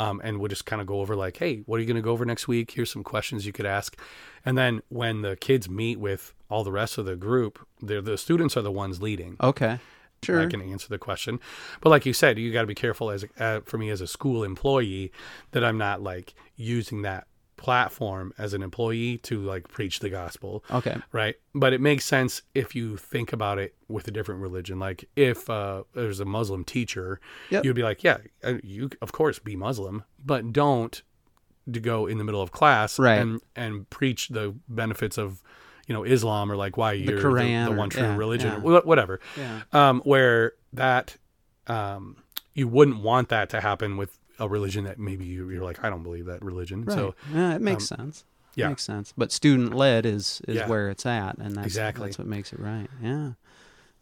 S2: um, and we'll just kind of go over like hey what are you going to go over next week? Here's some questions you could ask. And then when the kids meet with all the rest of the group they're the students are the ones leading.
S4: Okay. Sure.
S2: I can answer the question. But like you said, you got to be careful as uh, for me as a school employee that I'm not like using that platform as an employee to like preach the gospel.
S4: okay
S2: Right. But it makes sense if you think about it with a different religion. Like if uh, there's a Muslim teacher,
S4: Yep.
S2: you'd be like, yeah, uh, you of course be Muslim, but don't to go in the middle of class
S4: Right.
S2: and and preach the benefits of you know Islam or like why you're the,
S4: Quran
S2: the
S4: or-
S2: one true
S4: yeah,
S2: religion
S4: yeah.
S2: or whatever
S4: yeah
S2: um, where that um, you wouldn't want that to happen with a religion that maybe you, you're like I don't believe that religion.
S4: right
S2: So
S4: yeah it makes um, sense
S2: yeah.
S4: makes sense but student led is is
S2: Yeah.
S4: where it's at and that's
S2: Exactly.
S4: that's what makes it right yeah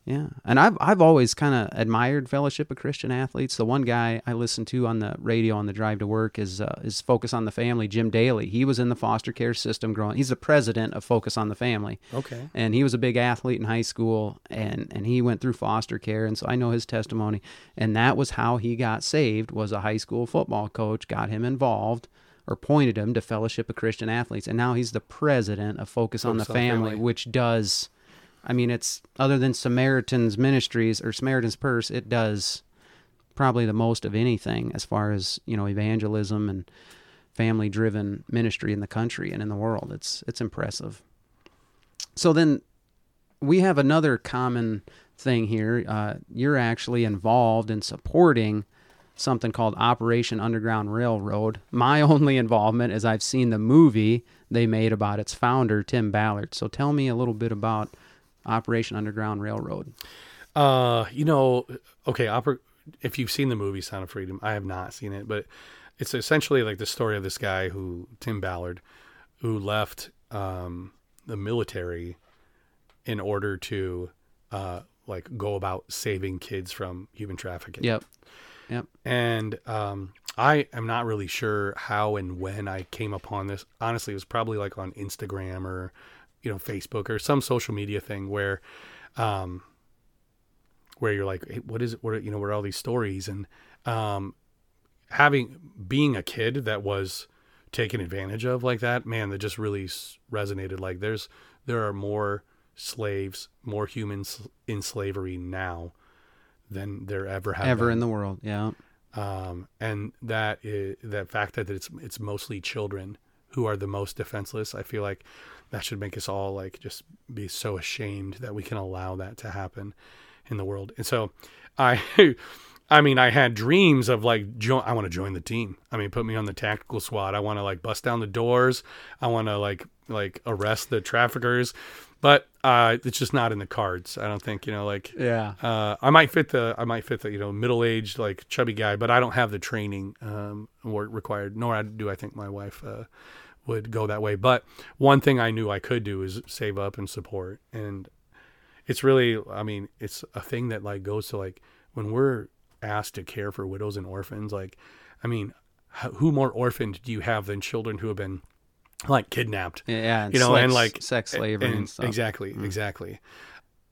S4: yeah. And i've i've always kind of admired fellowship of christian athletes. The one guy i listen to on the radio on the drive to work is uh, is focus on the family jim daly. He was in the foster care system growing he's the president of focus on the family.
S2: Okay,
S4: and he was a big athlete in high school and and he went through foster care and so I know his testimony. And that was how he got saved was a high school football coach got him involved or pointed him to fellowship of Christian athletes. And now he's the president of Focus, on the
S2: Focus on the
S4: Family,
S2: Family.
S4: which does I mean it's other than Samaritan's Ministries or Samaritan's Purse it does probably the most of anything as far as you know evangelism and family driven ministry in the country and in the world it's it's impressive so then we have another common thing here. Uh, you're actually involved in supporting something called Operation Underground Railroad. My only involvement is I've seen the movie they made about its founder, Tim Ballard. So tell me a little bit about Operation Underground Railroad.
S2: uh, you know, okay, oper- if you've seen the movie Sound of Freedom, I have not seen it, but it's essentially like the story of this guy who Tim Ballard, who left um, the military in order to uh, like go about saving kids from human trafficking.
S4: Yep. Yep.
S2: and um, I am not really sure how and when I came upon this. Honestly, it was probably like on Instagram or you know Facebook or some social media thing where, um, where you're like, hey, what is it? What are, you know? What are all these stories? And um, having being a kid that was taken advantage of like that, man, that just really s- resonated. Like there's there are more slaves, more humans in slavery now than there ever have
S4: Ever
S2: been
S4: in the world. Yeah.
S2: um, and that is, that fact that it's it's mostly children who are the most defenseless. I feel like that should make us all like just be so ashamed that we can allow that to happen in the world. And so, I, I mean, I had dreams of like jo- I want to join the team. I mean, put me on the tactical squad. I want to like bust down the doors. I want to like like arrest the traffickers, but uh, it's just not in the cards. I don't think you know like
S4: Yeah.
S2: uh, I might fit the I might fit the you know middle aged like chubby guy, but I don't have the training um, required. Nor do I think my wife uh, would go that way. But one thing I knew I could do is save up and support, and it's really I mean it's a thing that like goes to like when we're asked to care for widows and orphans. Like, I mean, who more orphaned do you have than children who have been like kidnapped?
S4: Yeah. And
S2: you know, and like
S4: sex slavery and,
S2: and-
S4: stuff. Mm.
S2: Exactly, exactly.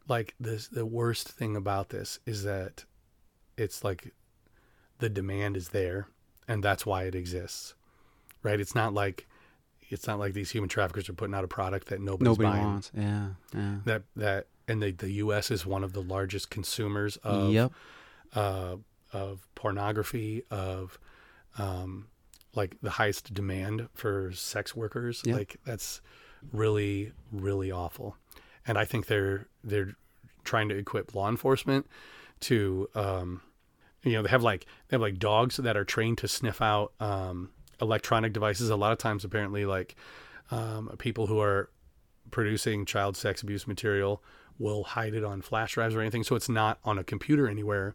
S2: Like this, the worst thing about this is that it's like the demand is there, and that's why it exists, right? It's not like it's not like these human traffickers are putting out a product that nobody's
S4: Nobody
S2: buying.
S4: wants. Yeah. Yeah.
S2: That that and the the U.S. is one of the largest consumers of
S4: yep.
S2: uh, of pornography, of um, like the highest demand for sex workers.
S4: Yeah.
S2: Like that's really really awful, and I think they're they're trying to equip law enforcement to um, you know they have like they have like dogs that are trained to sniff out um, electronic devices. A lot of times, apparently, like um, people who are producing child sex abuse material will hide it on flash drives or anything, so it's not on a computer anywhere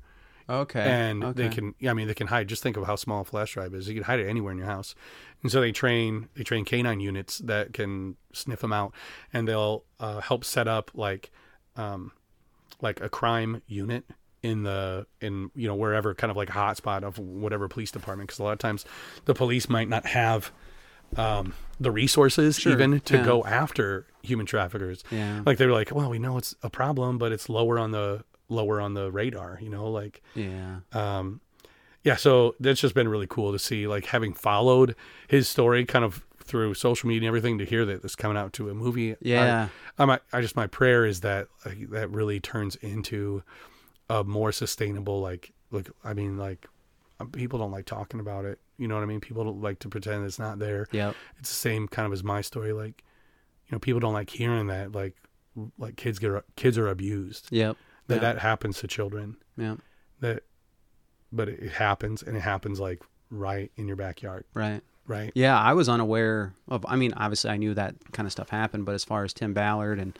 S4: Okay.
S2: and
S4: okay.
S2: they can yeah, i mean they can hide just think of how small a flash drive is you can hide it anywhere in your house and so they train they train canine units that can sniff them out and they'll uh, help set up like um like a crime unit in the in you know wherever kind of like a hotspot of whatever police department because a lot of times the police might not have um the resources
S4: Sure,
S2: even to
S4: yeah.
S2: go after human traffickers
S4: Yeah.
S2: like they're like well we know it's a problem but it's lower on the lower on the radar you know like
S4: yeah.
S2: um yeah so that's just been really cool to see like having followed his story kind of through social media and everything to hear that this coming out to a movie
S4: Yeah.
S2: I, I'm, I just my prayer is that like, that really turns into a more sustainable like like i mean like um, people don't like talking about it you know what i mean people don't like to pretend it's not there
S4: Yeah.
S2: it's the same kind of as my story like you know people don't like hearing that like like kids get kids are abused
S4: Yep.
S2: that
S4: Yeah.
S2: that happens to children
S4: Yeah.
S2: that but it it happens and it happens like right in your backyard
S4: Right.
S2: right
S4: Yeah, I was unaware of. I mean, obviously, I knew that kind of stuff happened, but as far as Tim Ballard and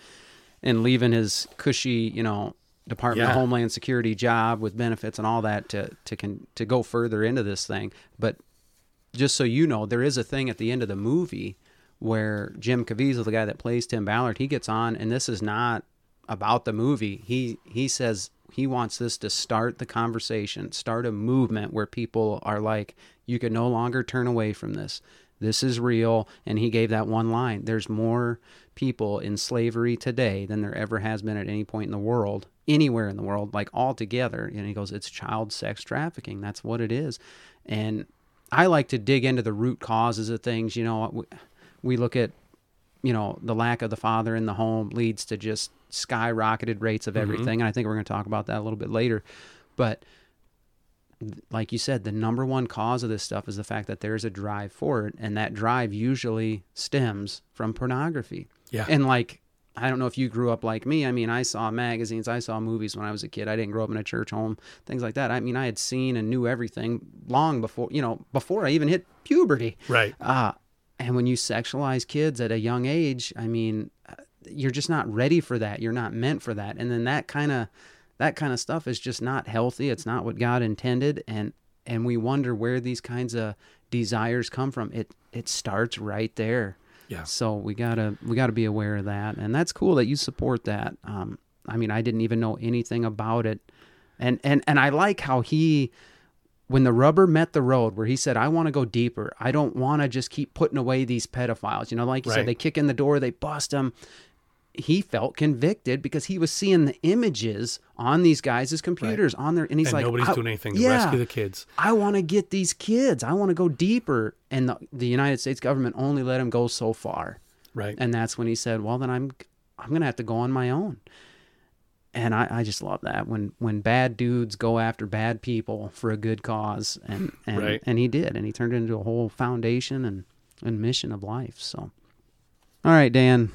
S4: and leaving his cushy, you know, Department of Homeland Security job with benefits and all that to to can to go further into this thing. But just so you know, there is a thing at the end of the movie where Jim Caviezel, the guy that plays Tim Ballard, he gets on, and this is not about the movie. He he says he wants this to start the conversation, start a movement where people are like, you can no longer turn away from this. This is real. And he gave that one line. There's more people in slavery today than there ever has been at any point in the world, anywhere in the world, like all together. And he goes, it's child sex trafficking. That's what it is. And I like to dig into the root causes of things. You know, we, look at you know the lack of the father in the home leads to just skyrocketed rates of mm-hmm. everything and i think we're going to talk about that a little bit later but like you said the number one cause of this stuff is the fact that there's a drive for it and that drive usually stems from pornography
S2: Yeah.
S4: and like i don't know if you grew up like me i mean i saw magazines i saw movies when i was a kid i didn't grow up in a church home things like that i mean i had seen and knew everything long before you know before i even hit puberty
S2: right
S4: uh, and when you sexualize kids at a young age, I mean, uh, you're just not ready for that. You're not meant for that. And then that kind of that kind of stuff is just not healthy. It's not what God intended. And and we wonder where these kinds of desires come from. It it starts right there.
S2: Yeah.
S4: So we gotta we gotta be aware of that. And that's cool that you support that. Um, I mean, I didn't even know anything about it. And and and I like how he when the rubber met the road where he said i want to go deeper i don't want to just keep putting away these pedophiles you know like you
S2: Right.
S4: said they kick in the door they bust them he felt convicted because he was seeing the images on these guys' computers on their and he's
S2: and
S4: like
S2: nobody's doing anything to
S4: yeah,
S2: rescue the kids.
S4: I want to get these kids. I want to go deeper. And the, the united states government only let him go so far.
S2: Right.
S4: And that's when he said well then i'm i'm gonna have to go on my own. And I, I just love that when when bad dudes go after bad people for a good cause. And and,
S2: Right.
S4: and he did. And he turned it into a whole foundation and, and mission of life. So all right dan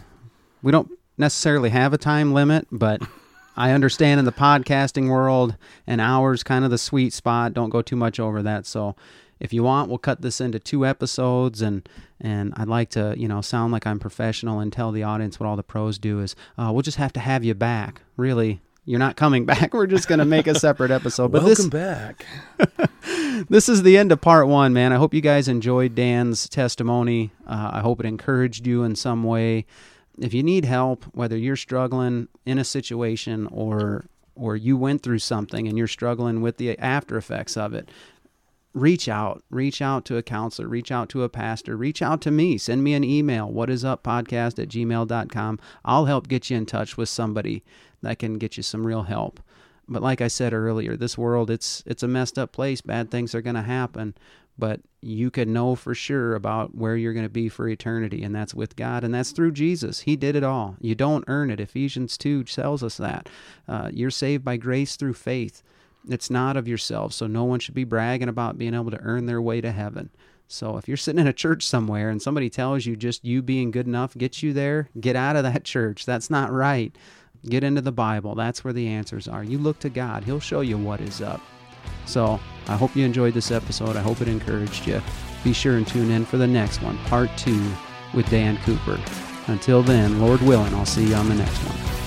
S4: we don't necessarily have a time limit but i understand in the podcasting world an hour's kind of the sweet spot. Don't go too much over that. So if you want we'll cut this into two episodes. And and i'd like to you know sound like i'm professional and tell the audience what all the pros do is uh, we'll just have to have you back. Really you're not coming back. We're just going to make a separate episode. But
S2: welcome
S4: this
S2: back.
S4: this is the end of part one, man. I hope you guys enjoyed Dan's testimony. Uh, I hope it encouraged you in some way. If you need help, whether you're struggling in a situation or or you went through something and you're struggling with the after effects of it, reach out. Reach out to a counselor, reach out to a pastor, reach out to me. Send me an email, what is up podcast at gmail.com. I'll help get you in touch with somebody that can get you some real help. But like I said earlier, this world it's it's a messed up place. Bad things are going to happen. But you can know for sure about where you're going to be for eternity, and that's with God, and that's through Jesus. He did it all. You don't earn it. Ephesians 2 tells us that. Uh, you're saved by grace through faith. It's not of yourself, so no one should be bragging about being able to earn their way to heaven. So if you're sitting in a church somewhere and somebody tells you just you being good enough gets you there, get out of that church. That's not right. Get into the Bible. That's where the answers are. You look to God, He'll show you what is up. So I hope you enjoyed this episode. I hope it encouraged you. Be sure and tune in for the next one, part two with Dan Cooper. Until then, Lord willing, I'll see you on the next one.